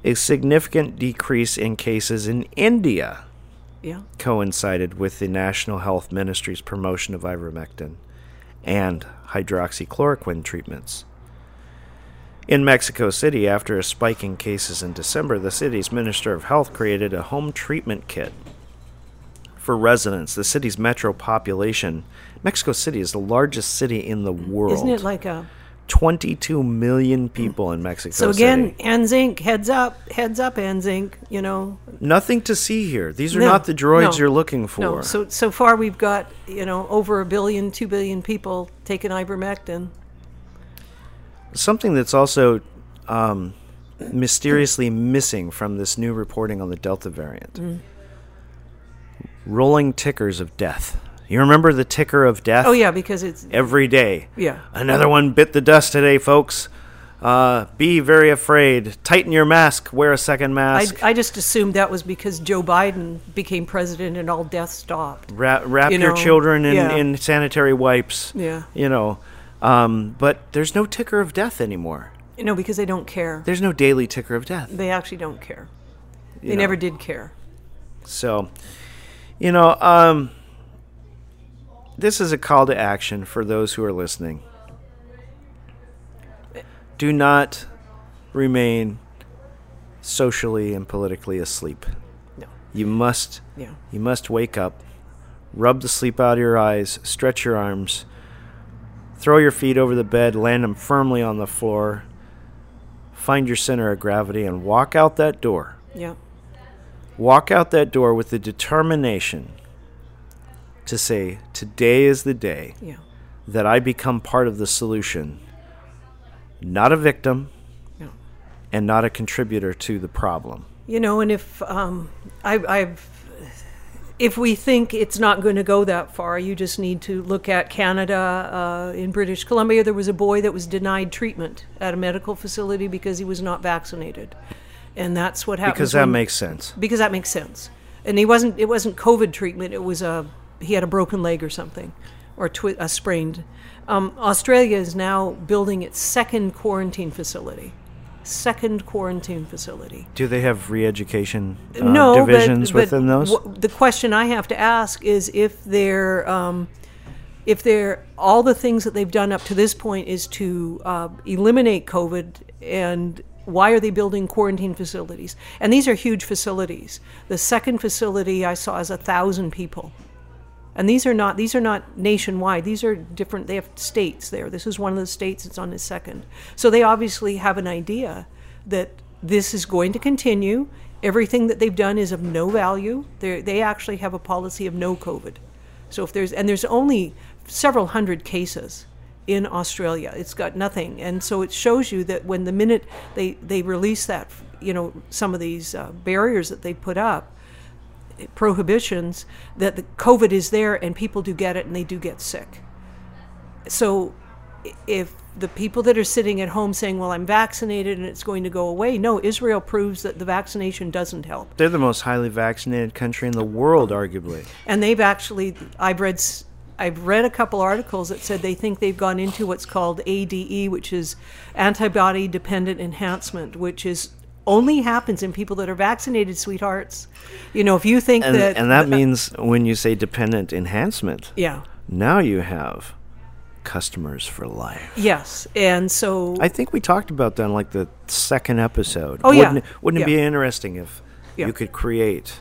a significant decrease in cases in India Yeah. coincided with the National Health Ministry's promotion of ivermectin and hydroxychloroquine treatments. In Mexico City, after a spike in cases in December, the city's Minister of Health created a home treatment kit for residents. The city's metro population, Mexico City is the largest city in the world. Isn't it like a 22 million people in Mexico So again, City. Anne Zink, heads up, heads up, Anne Zink. You know, Nothing to see here. These are No, not the droids no, you're looking for. no. So so far we've got you know over a billion, two billion people taking ivermectin. Something that's also um, mysteriously missing from this new reporting on the Delta variant Mm. rolling tickers of death. You remember the ticker of death? Oh yeah, because it's Every day. yeah. Another one bit the dust today, folks. Uh, be very afraid. Tighten your mask. Wear a second mask. I just assumed that was because Joe Biden became president and all death stopped. wrap wrap you your know, children in, yeah. in sanitary wipes. Yeah. You know. Um, but there's no ticker of death anymore. You know, because they don't care. There's no daily ticker of death. They actually don't care. They know. never did care. So, you know, um, this is a call to action for those who are listening. Do not remain socially and politically asleep. No. You must Yeah. you must wake up, rub the sleep out of your eyes, stretch your arms, throw your feet over the bed, land them firmly on the floor, find your center of gravity, and walk out that door. Yeah. Walk out that door with the determination to say, Today is the day Yeah. that I become part of the solution, not a victim, Yeah. and not a contributor to the problem. You know, and if um, I, I've, if we think it's not going to go that far, you just need to look at Canada. Uh, in British Columbia, there was a boy that was denied treatment at a medical facility because he was not vaccinated, and that's what happens. Because that when- makes sense. because that makes sense. And he wasn't. It wasn't COVID treatment. It was a he had a broken leg or something, or twi- a sprained. Um, Australia is now building its second quarantine facility. Second quarantine facility. Do they have re education uh, no, divisions but, within those? wh- the question I have to ask is if they're um, if they're all the things that they've done up to this point is to uh, eliminate COVID, and why are they building quarantine facilities? And these are huge facilities. The second facility I saw is a thousand people. And these are not these are not nationwide. These are different. They have states there. This is one of the states. It's on the second. So they obviously have an idea that this is going to continue. Everything that they've done is of no value. They they actually have a policy of no COVID. So if there's and there's only several hundred cases in Australia. It's got nothing, and so it shows you that when the minute they they release that, you know, some of these uh, barriers that they put up, prohibitions that the COVID is there and people do get it and they do get sick. So if the people that are sitting at home saying, well, I'm vaccinated and it's going to go away, no, Israel proves that the vaccination doesn't help. They're the most highly vaccinated country in the world, arguably. And they've actually, I've read, I've read a couple articles that said they think they've gone into what's called ADE, which is antibody dependent enhancement, which is only happens in people that are vaccinated, sweethearts. You know, if you think And, that, and that means when you say dependent enhancement, yeah, now you have customers for life. yes, and so I think we talked about that in like the second episode. Oh, yeah. Wouldn't it, wouldn't it Yeah. be interesting if Yeah. you could create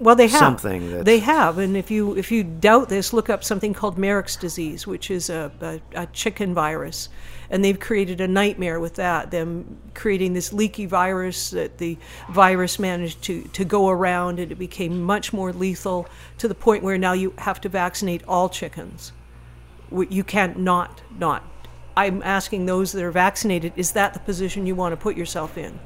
Well, they have something that's- They have, and if you if you doubt this, look up something called Marek's disease, which is a, a, a chicken virus, and they've created a nightmare with that. Them creating this leaky virus that the virus managed to to go around, and it became much more lethal to the point where now you have to vaccinate all chickens. You can't not not. I'm asking those that are vaccinated: Is that the position you want to put yourself in?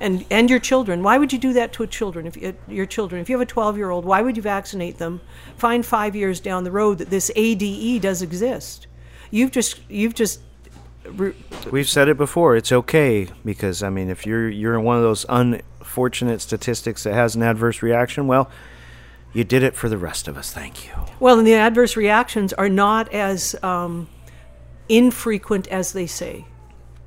And and your children. Why would you do that to a children? If you, your children, if you have a 12 year old, why would you vaccinate them? Find five years down the road that this ADE does exist. You've just you've just re- We've said it before. It's okay because I mean, if you're you're in one of those unfortunate statistics that has an adverse reaction, well, you did it for the rest of us. Thank you. well, and the adverse reactions are not as um, infrequent as they say.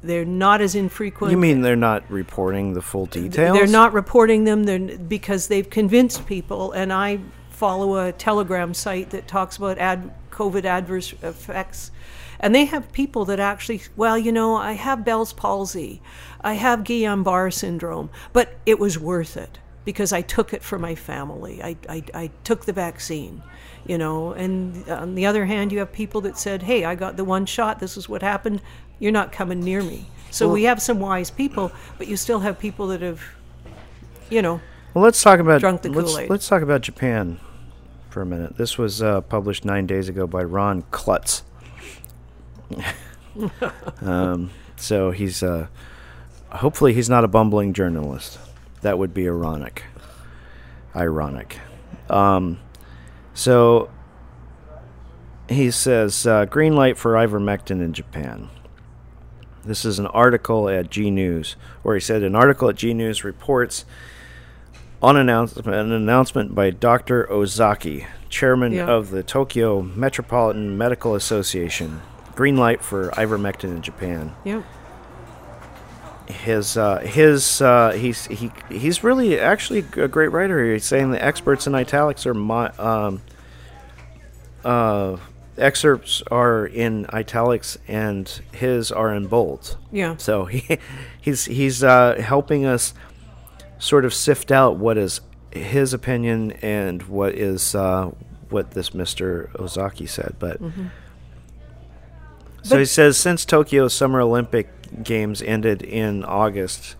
They're not as infrequent. You mean they're not reporting the full details? They're not reporting them they're, because they've convinced people. And I follow a Telegram site that talks about ad, COVID adverse effects. And they have people that actually, well, you know, I have Bell's palsy, I have Guillain Barre syndrome, but it was worth it because I took it for my family. I, I, I took the vaccine, you know. And on the other hand, you have people that said, hey, I got the one shot, this is what happened, you're not coming near me. So we have some wise people, but you still have people that have, you know, Well, let's talk about Drunk the let's, Kool-Aid. let's talk about Japan for a minute. This was uh, published nine days ago by Ron Klutz. um, so he's uh, hopefully he's not a bumbling journalist. That would be ironic. Ironic. Um, so he says uh, green light for ivermectin in Japan. This is an article at G News where he said an article at G News reports on announcement, an announcement by Dr. Ozaki, chairman Yeah. of the Tokyo Metropolitan Medical Association, green light for ivermectin in Japan. yeah. His uh, his uh, he's he he's really actually a great writer. here. He's saying the experts in italics are my, um, uh, excerpts are in italics and his are in bold. Yeah. So he he's he's uh, helping us sort of sift out what is his opinion and what is uh, what this Mr. Ozaki said. But so he says since Tokyo Summer Olympic Games ended in August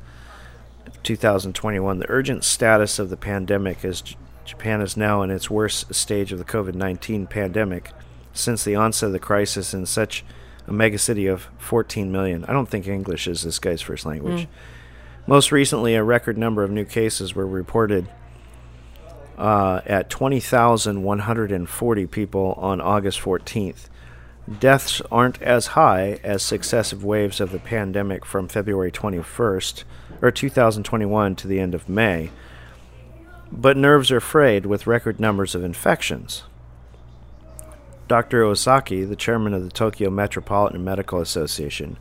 2021, the urgent status of the pandemic as J- Japan is now in its worst stage of the COVID 19 pandemic since the onset of the crisis in such a megacity of 14 million. I don't think English is this guy's first language. Most recently, a record number of new cases were reported uh, at 20,140 people on August 14th. Deaths aren't as high as successive waves of the pandemic from February 21st or 2021 to the end of May, but nerves are frayed with record numbers of infections. Dr. Ozaki, the chairman of the Tokyo Metropolitan Medical Association,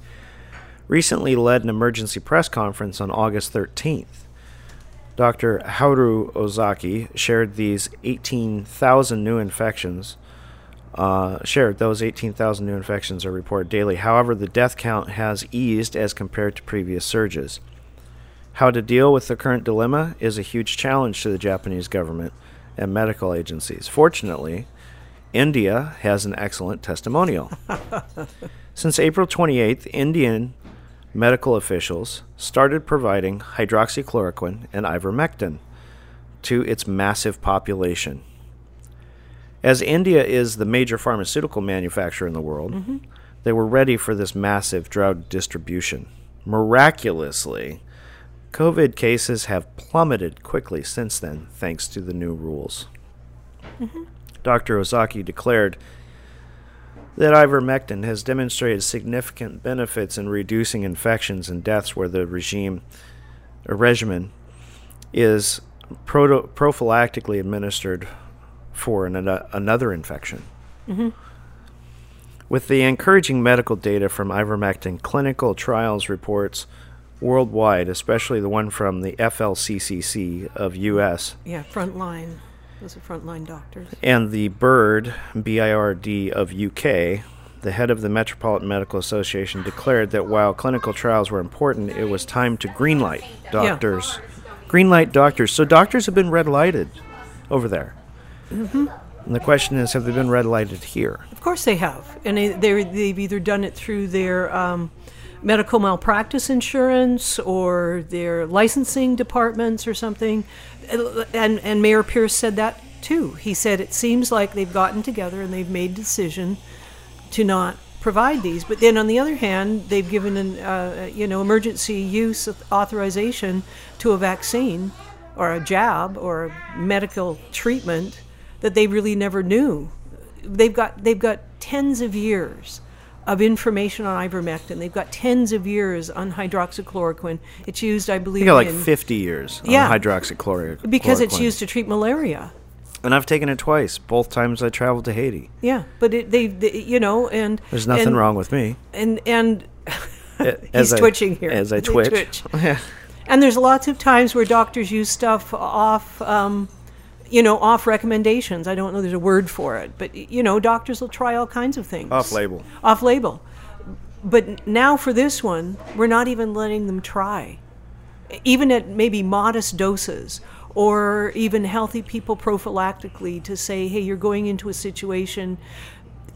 recently led an emergency press conference on August 13th. Dr. Haru Ozaki shared these 18,000 new infections. Uh, shared those 18,000 new infections are reported daily. However, the death count has eased as compared to previous surges. How to deal with the current dilemma is a huge challenge to the Japanese government and medical agencies. Fortunately, India has an excellent testimonial. Since April 28th, Indian medical officials started providing hydroxychloroquine and ivermectin to its massive population. As India is the major pharmaceutical manufacturer in the world, mm-hmm. they were ready for this massive drug distribution. Miraculously, COVID cases have plummeted quickly since then, thanks to the new rules. Mm-hmm. Dr. Ozaki declared that ivermectin has demonstrated significant benefits in reducing infections and deaths where the regime regimen is proto- prophylactically administered for an, an- another infection. Mm-hmm. With the encouraging medical data from ivermectin clinical trials reports worldwide, especially the one from the FLCCC of US Yeah, frontline. Those are frontline doctors. and the BIRD, B-I-R-D of UK, the head of the Metropolitan Medical Association declared that while clinical trials were important, it was time to greenlight doctors. Greenlight doctors. So doctors have been red lighted over there. Mm-hmm. And the question is, have they been red lighted here? Of course they have, and they, they they've either done it through their um, medical malpractice insurance or their licensing departments or something. And and Mayor Pierce said that too. He said it seems like they've gotten together and they've made decision to not provide these. But then on the other hand, they've given an uh, you know emergency use authorization to a vaccine or a jab or a medical treatment that they really never knew. They've got they've got tens of years of information on ivermectin. They've got tens of years on hydroxychloroquine. It's used, I believe, got like in- 50 years on Yeah. hydroxychloroquine. because it's used to treat malaria. And I've taken it twice, both times I traveled to Haiti. Yeah, but it, they, they, you know, and There's nothing and, wrong with me. And and he's I- twitching here As I They twitch. And there's lots of times where doctors use stuff off, um, you know, off recommendations. I don't know there's a word for it, but you know, doctors will try all kinds of things Off label. Off label. But now for this one, we're not even letting them try, even at maybe modest doses. Or even healthy people prophylactically to say, hey, you're going into a situation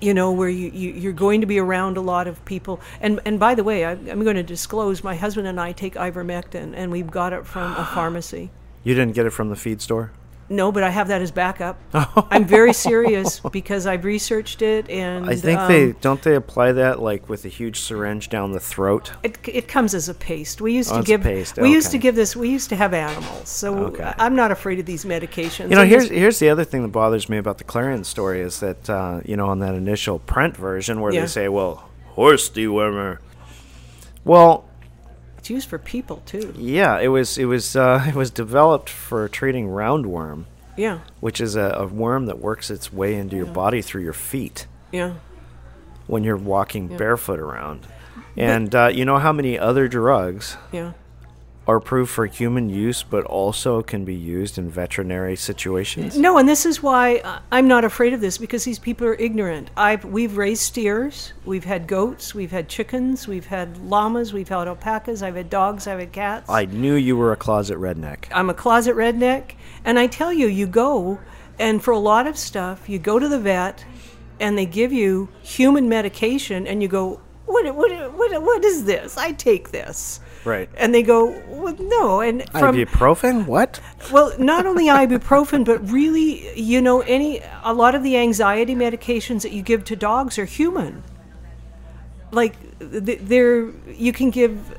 you know, where you, you, you're going to be around a lot of people. And, and by the way, I, I'm going to disclose my husband and I take ivermectin, and we've got it from a pharmacy. You didn't get it from the feed store? No, but I have that as backup. I'm very serious because I've researched it, and I think um, they don't they apply that like with a huge syringe down the throat. It, it comes as a paste. We used Oh, to give paste, we used to give this. We used to have animals, so Okay. I'm not afraid of these medications. You know, I here's just- here's the other thing that bothers me about the Clarion story is that uh, you know on that initial print version where Yeah. they say, "Well, horse dewormer." Well, it's used for people too. yeah, it was it was uh, it was developed for treating roundworm, Yeah, which is a, a worm that works its way into your body through your feet yeah. when you're walking barefoot around. And uh, you know how many other drugs Yeah. Are approved for human use, but also can be used in veterinary situations? No, and this is why uh, I'm not afraid of this because these people are ignorant. I've we've raised steers, we've had goats, we've had chickens, we've had llamas, we've had alpacas, I've had dogs, I've had cats. I knew you were a closet redneck. I'm a closet redneck, and I tell you, you go, and for a lot of stuff, you go to the vet, and they give you human medication, and you go, what, what, what, what is this? I take this. Right. And they go, well, no. And from, Ibuprofen? What? well, not only ibuprofen, but really, you know, any a lot of the anxiety medications that you give to dogs are human. Like th- they're you can give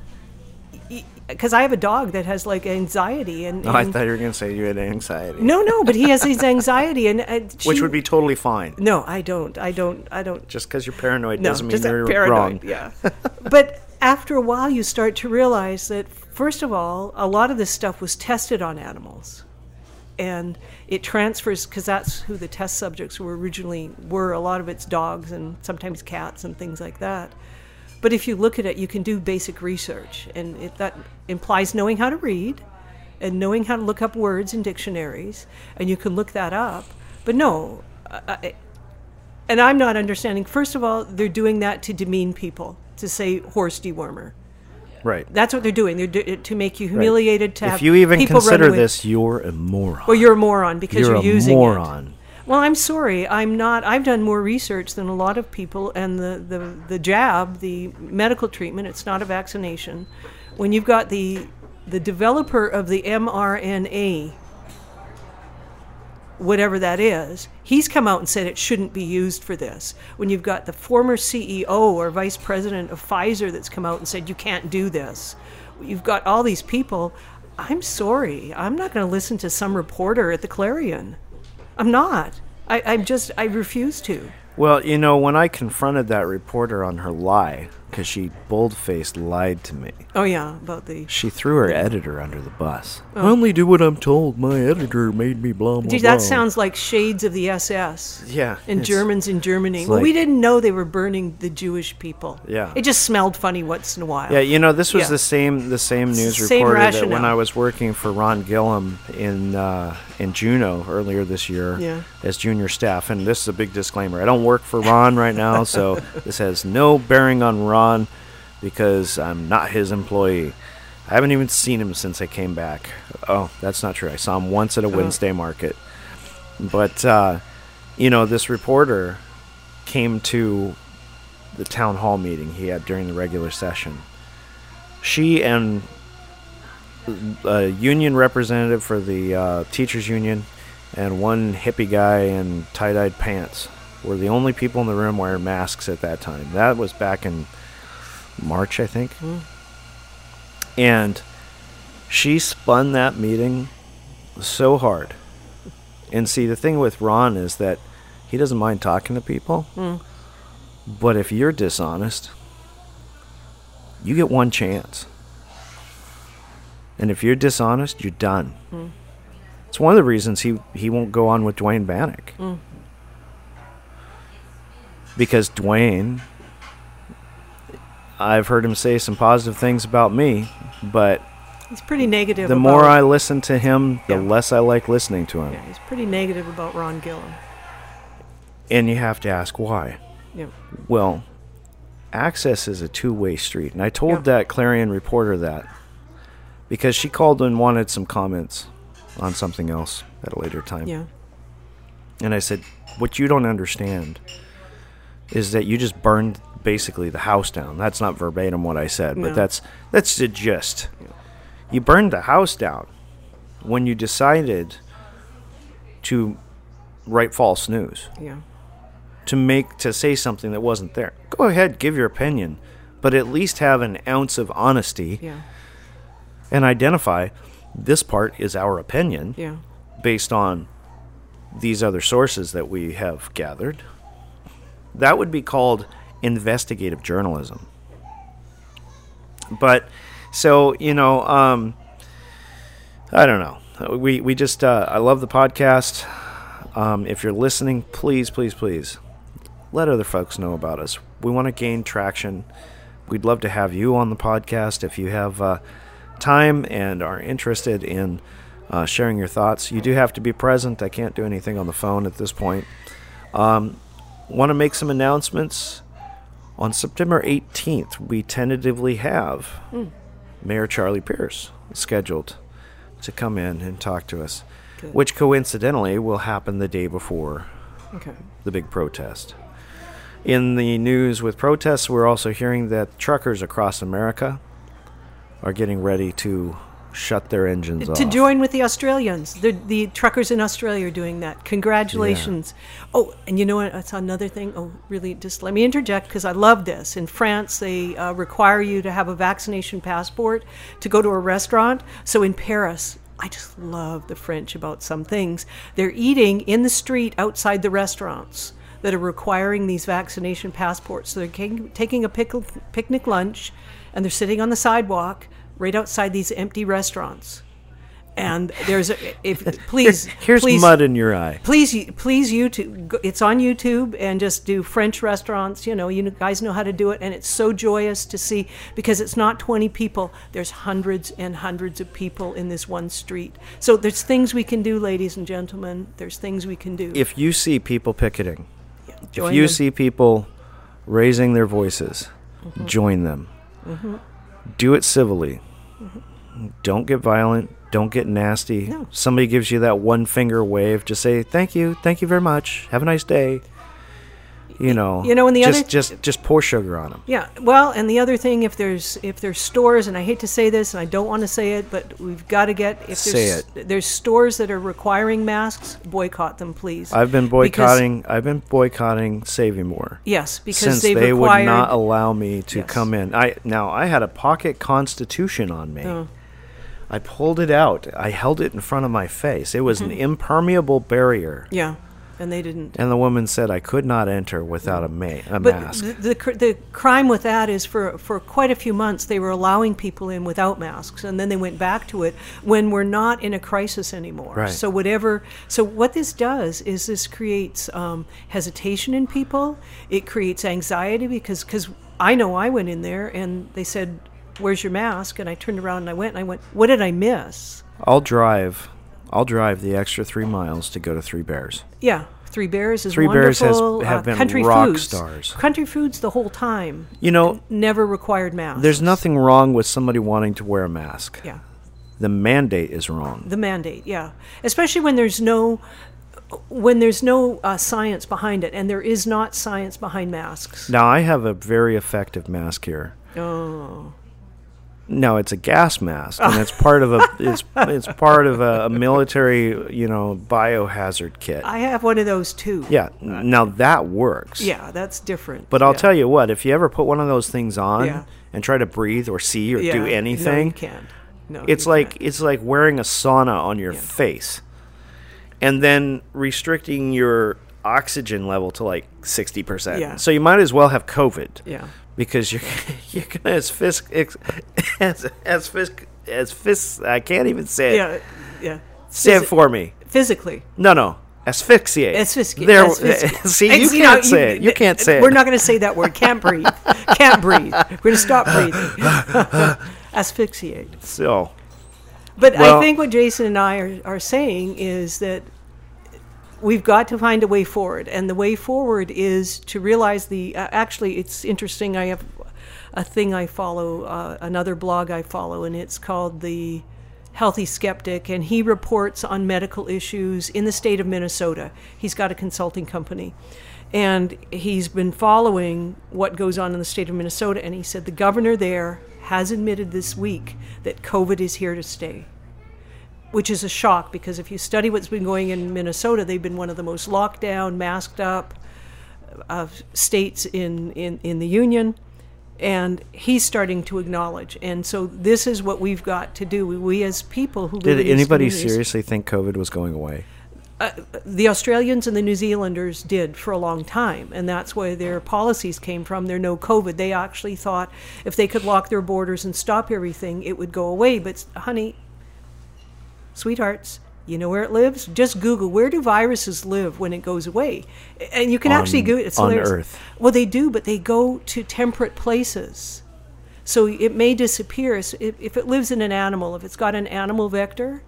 because I have a dog that has like anxiety and, Oh, I thought you were going to say you had anxiety. no, no, but he has his anxiety and uh, Which would be totally fine. no, I don't, I don't, I don't. Just because you're paranoid No, doesn't mean you're paranoid, wrong. Yeah, but after a while, you start to realize that first of all, a lot of this stuff was tested on animals, and it transfers because that's who the test subjects were originally were. A lot of it's dogs and sometimes cats and things like that. But if you look at it, you can do basic research, and it, that implies knowing how to read and knowing how to look up words in dictionaries, and you can look that up. But no, I, and I'm not understanding. First of all, they're doing that to demean people, to say horse dewormer. Right. That's what they're doing. They're do- to make you humiliated. To have If you even consider this, you're a moron. well, you're a moron because You're you're a using moron. it. Well, I'm sorry. I'm not. I've done more research than a lot of people, and the, the, the jab, the medical treatment, it's not a vaccination. When you've got the the developer of the mRNA, whatever that is, he's come out and said it shouldn't be used for this. When you've got the former CEO or vice president of Pfizer that's come out and said you can't do this, you've got all these people. I'm sorry. I'm not going to listen to some reporter at the Clarion. I'm not. I, I'm just, I refuse to. Well, you know, when I confronted that reporter on her lie, because she bold faced lied to me, Oh, yeah, about the. she threw her editor under the bus. Oh. I only do what I'm told. My editor made me blah, blah, Dude, blah. that sounds like shades of the SS. Yeah, And Germans in Germany. it's Well, we didn't know they were burning the Jewish people. Yeah. It just smelled funny once in a while. Yeah, you know, this was Yeah. the same the same news the same reporter that when. I was working for Ron Gillham in uh, in Juneau earlier this year Yeah. as junior staff. And this is a big disclaimer: I don't work for Ron right now, so this has no bearing on Ron because I'm not his employee. I haven't even seen him since I came back. Oh, that's not true. I saw him once at a Wednesday market. But uh, you know, this reporter came to the town hall meeting he had during the regular session. She and a union representative for the uh, teachers union and one hippie guy in tie-dyed pants were the only people in the room wearing masks at that time. That was back in March, I think. Hmm. And she spun that meeting so hard. And see, the thing with Ron is that he doesn't mind talking to people. Hmm. But if you're dishonest, you get one chance. And if you're dishonest, you're done. Hmm. It's one of the reasons he, he won't go on with Dwayne Bannock. Because Dwayne, I've heard him say some positive things about me, but He's pretty negative. the more I listen to him, the Yeah. less I like listening to him. yeah, he's pretty negative about Ron Gillham. And you have to ask why. Yeah. Well, access is a two way street. And I told Yep. that Clarion reporter that because she called and wanted some comments on something else at a later time. Yeah. And I said, What you don't understand is that you just burned basically the house down. That's not verbatim what I said, No. but that's that's the gist. You burned the house down when you decided to write false news Yeah. to make to say something that wasn't there. Go ahead, give your opinion, but at least have an ounce of honesty Yeah. and identify this part is our opinion Yeah. based on these other sources that we have gathered. That would be called investigative journalism. But so, you know, um I don't know. We we just uh I love the podcast. Um, if you're listening, please, please, please let other folks know about us. We want to gain traction. We'd love to have you on the podcast if you have uh, time and are interested in uh, sharing your thoughts. You do have to be present. I can't do anything on the phone at this point. Um, want to make some announcements. On September 18th, we tentatively have hmm. Mayor Charlie Pierce scheduled to come in and talk to us, Good. which coincidentally will happen the day before Okay. the big protest. In the news with protests, we're also hearing that truckers across America are getting ready to shut their engines off. To join with the Australians, the the truckers in Australia are doing that. Congratulations! Oh, and you know what? That's another thing. Oh, really? Just let me interject because I love this. In France, they uh, require you to have a vaccination passport to go to a restaurant. So in Paris. I just love the French about some things. They're eating in the street outside the restaurants that are requiring these vaccination passports. So they're taking, a pic- picnic lunch and they're sitting on the sidewalk right outside these empty restaurants. And there's a, if please Here's please, mud in your eye. Please, please YouTube. It's on YouTube, and just do French restaurants. You know, you guys know how to do it, and it's so joyous to see because it's not 20 people. There's hundreds and hundreds of people in this one street. So there's things we can do, ladies and gentlemen. There's things we can do. If you see people picketing, Join if you them. see people raising their voices, Mm-hmm. join them. Do it civilly. Don't get violent. Don't get nasty. No. Somebody gives you that one finger wave. Just say thank you, thank you very much. Have a nice day. You know. You know, and the just other- just just pour sugar on them. Yeah, well, and the other thing, if there's if there's stores, and I hate to say this, and I don't want to say it, but we've got to get if Say there's there's stores that are requiring masks, boycott them, please. I've been Because- boycotting. I've been boycotting Save-U-More. yes, because since they required. would not allow me to Yes. come in. I now I had a pocket constitution on me. Oh. I pulled it out. I held it in front of my face. It was Mm-hmm. an impermeable barrier. yeah, and they didn't. And the woman said I could not enter without a, ma- a But mask. the, the cr- the crime with that is for for quite a few months they were allowing people in without masks, and then they went back to it when we're not in a crisis anymore. Right. So whatever. So what this does is this creates um, hesitation in people. It creates anxiety because because I know I went in there and they said, "Where's your mask?" And I turned around and I went and I went, "What did I miss?" I'll drive. I'll drive the extra three miles to go to Three Bears. Yeah. Three Bears is Three Bears has- wonderful. have uh, been country rock foods. stars. Country foods the whole time You know, never required masks. there's nothing wrong with somebody wanting to wear a mask. Yeah. The mandate is wrong. The mandate, yeah. Especially when there's no when there's no uh, science behind it, and there is not science behind masks. Now I have a very effective mask here. Oh, No, it's a gas mask, and it's part of a it's it's part of a, military you know biohazard kit. I have one of those too. yeah, n- now that works. Yeah, that's different. But I'll Yeah. tell you what, if you ever put one of those things on Yeah. and try to breathe or see or Yeah, do No, you anything, can't. No, it's you like can't. it's like wearing a sauna on your face, and then restricting your oxygen level to like sixty percent. Yeah. So you might as well have COVID. Yeah. Because you're you're gonna as fisk as as fisk as fisk. I can't even say it. yeah, yeah. Say it for me. physically. No, no. Asphyxiate. Asphyxiate. There. asphyxiate. See, you Ex- can't know, say it. You can't say it. We're not going to say that word. Can't breathe. Can't breathe. We're going to stop breathing. Asphyxiate. So. But I think what Jason and I are, are saying is that we've got to find a way forward, and the way forward is to realize the. Uh, actually, it's interesting. I have a thing I follow, uh, another blog I follow, and it's called the Healthy Skeptic, and he reports on medical issues in the state of Minnesota. He's got a consulting company. And he's been following what goes on in the state of Minnesota, and he said the governor there has admitted this week that COVID is here to stay which is a shock because if you study what's been going in Minnesota, they've been one of the most locked down, masked up uh, states in, in, in the union. And he's starting to acknowledge. And so this is what we've got to do. We, we as people who Did anybody seriously think COVID was going away? the Australians and the New Zealanders did for a long time, and that's where their policies came from. They're no COVID. They actually thought if they could lock their borders and stop everything, it would go away. But, honey, sweethearts, you know where it lives? Just Google where do viruses live when it goes away, and you can actually On- Google. It's on hilarious. Earth. Well, they do, but they go to temperate places. So it may disappear. So if, if it lives in an animal, if it's got an animal vector,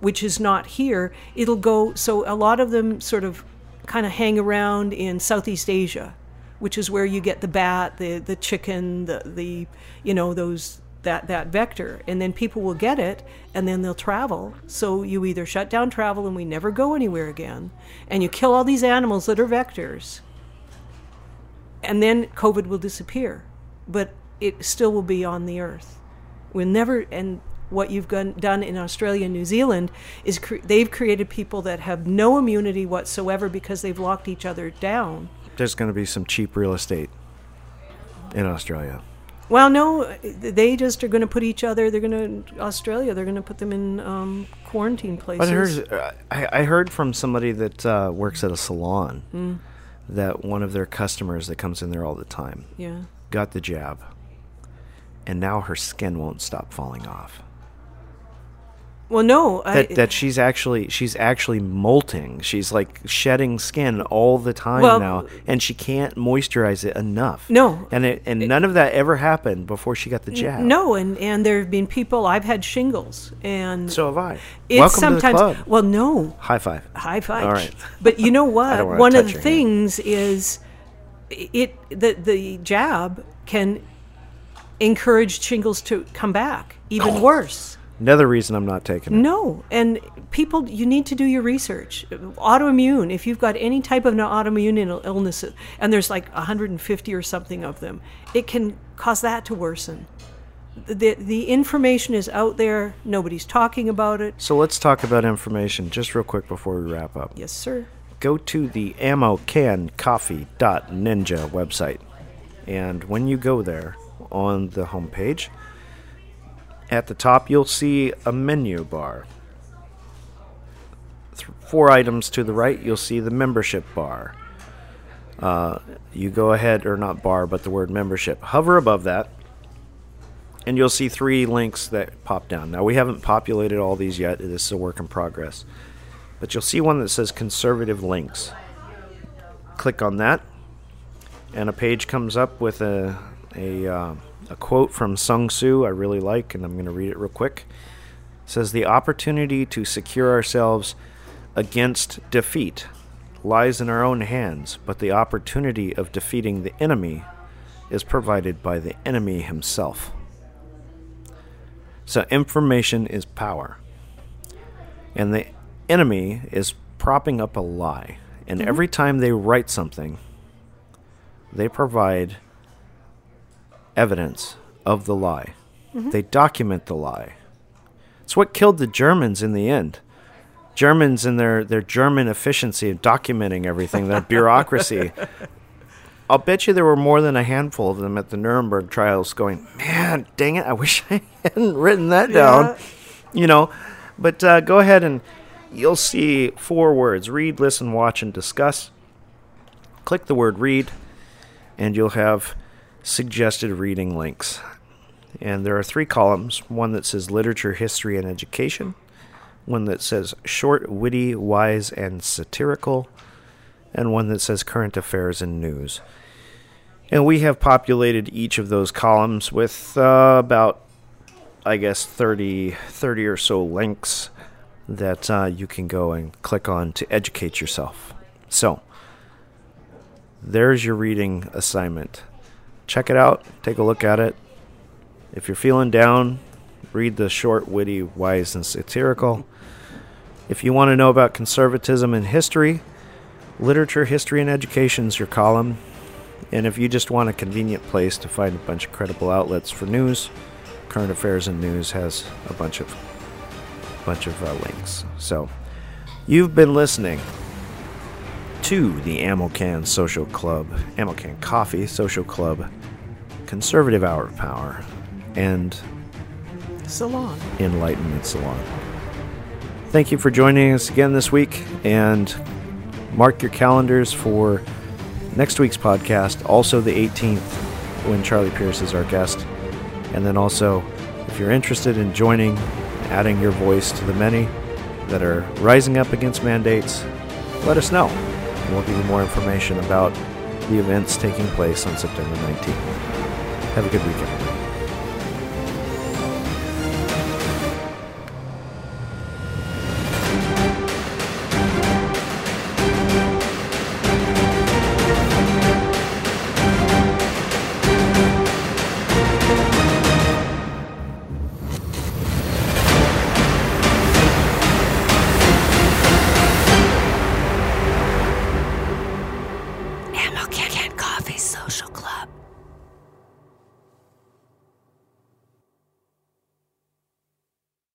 which is not here, it'll go. So a lot of them sort of kind of hang around in Southeast Asia, which is where you get the bat, the the chicken, the the you know those that that vector, and then people will get it, and then they'll travel. So you either shut down travel and we never go anywhere again, and you kill all these animals that are vectors, and then COVID will disappear, but it still will be on the earth. We'll never, and what you've done in Australia and New Zealand is cre- they've created people that have no immunity whatsoever because they've locked each other down. There's going to be some cheap real estate in Australia. Well, no, they just are going to put each other. They're going to Australia. They're going to put them in um, quarantine places. But I heard, I, I heard from somebody that uh, works at a salon Hmm. that one of their customers that comes in there all the time yeah. got the jab, and now her skin won't stop falling off. Well, no, That I, that she's actually she's actually molting. She's like shedding skin all the time Well- now, and she can't moisturize it enough. No. and it, and none of that ever happened before she got the jab. no, and and there have been people. I've had shingles, and so have I. it's Welcome sometimes. to the club. Well, no, High five. high five. All right. But you know what? One of the your hand. things is it the the jab can encourage shingles to come back even oh. worse. Another reason I'm not taking it. No, and people, you need to do your research. Autoimmune, if you've got any type of autoimmune illness, and there's like 150 or something of them, it can cause that to worsen. The, the information is out there, nobody's talking about it. So let's talk about information just real quick before we wrap up. Yes, sir. Go to the ammocancoffee.ninja website. And when you go there on the homepage, at the top you'll see a menu bar. Four items to the right, you'll see the membership bar. Uh, you go ahead, or not bar, but the word membership. Hover above that, and you'll see three links that pop down. Now, we haven't populated all these yet, this is a work in progress. But you'll see one that says conservative links. Click on that, and a page comes up with a, a, uh, a quote from Sun Tzu I really like, and I'm going to read it real quick. It says, The opportunity to secure ourselves against defeat lies in our own hands, but the opportunity of defeating the enemy is provided by the enemy himself. So, information is power. And the enemy is propping up a lie. And mm-hmm. every time they write something, they provide evidence of the lie. They document the lie. It's what killed the Germans in the end. Germans and their, their German efficiency of documenting everything, their bureaucracy. I'll bet you there were more than a handful of them at the Nuremberg trials going, man, dang it, I wish I hadn't written that down. You know, but uh, go ahead and you'll see four words read, listen, watch, and discuss. Click the word read, and you'll have suggested reading links. And there are three columns one that says literature, history, and education, one that says short, witty, wise, and satirical, and one that says current affairs and news. And we have populated each of those columns with uh, about, I guess, 30, 30 or so links that uh, you can go and click on to educate yourself. So, there's your reading assignment. Check it out, take a look at it. If you're feeling down, read the short, witty, wise, and satirical. If you want to know about conservatism and history, literature, history, and education is your column. And if you just want a convenient place to find a bunch of credible outlets for news, current affairs and news has a bunch of bunch of uh, links. So, you've been listening to the Ammo Can Social Club, Ammo Can Coffee Social Club, Conservative Hour of Power, and Salon. Enlightenment Salon. Thank you for joining us again this week, and mark your calendars for next week's podcast, also the 18th, when Charlie Pierce is our guest. And then also, if you're interested in joining, adding your voice to the many that are rising up against mandates, let us know. And we'll give you more information about the events taking place on September 19th. Have a good weekend.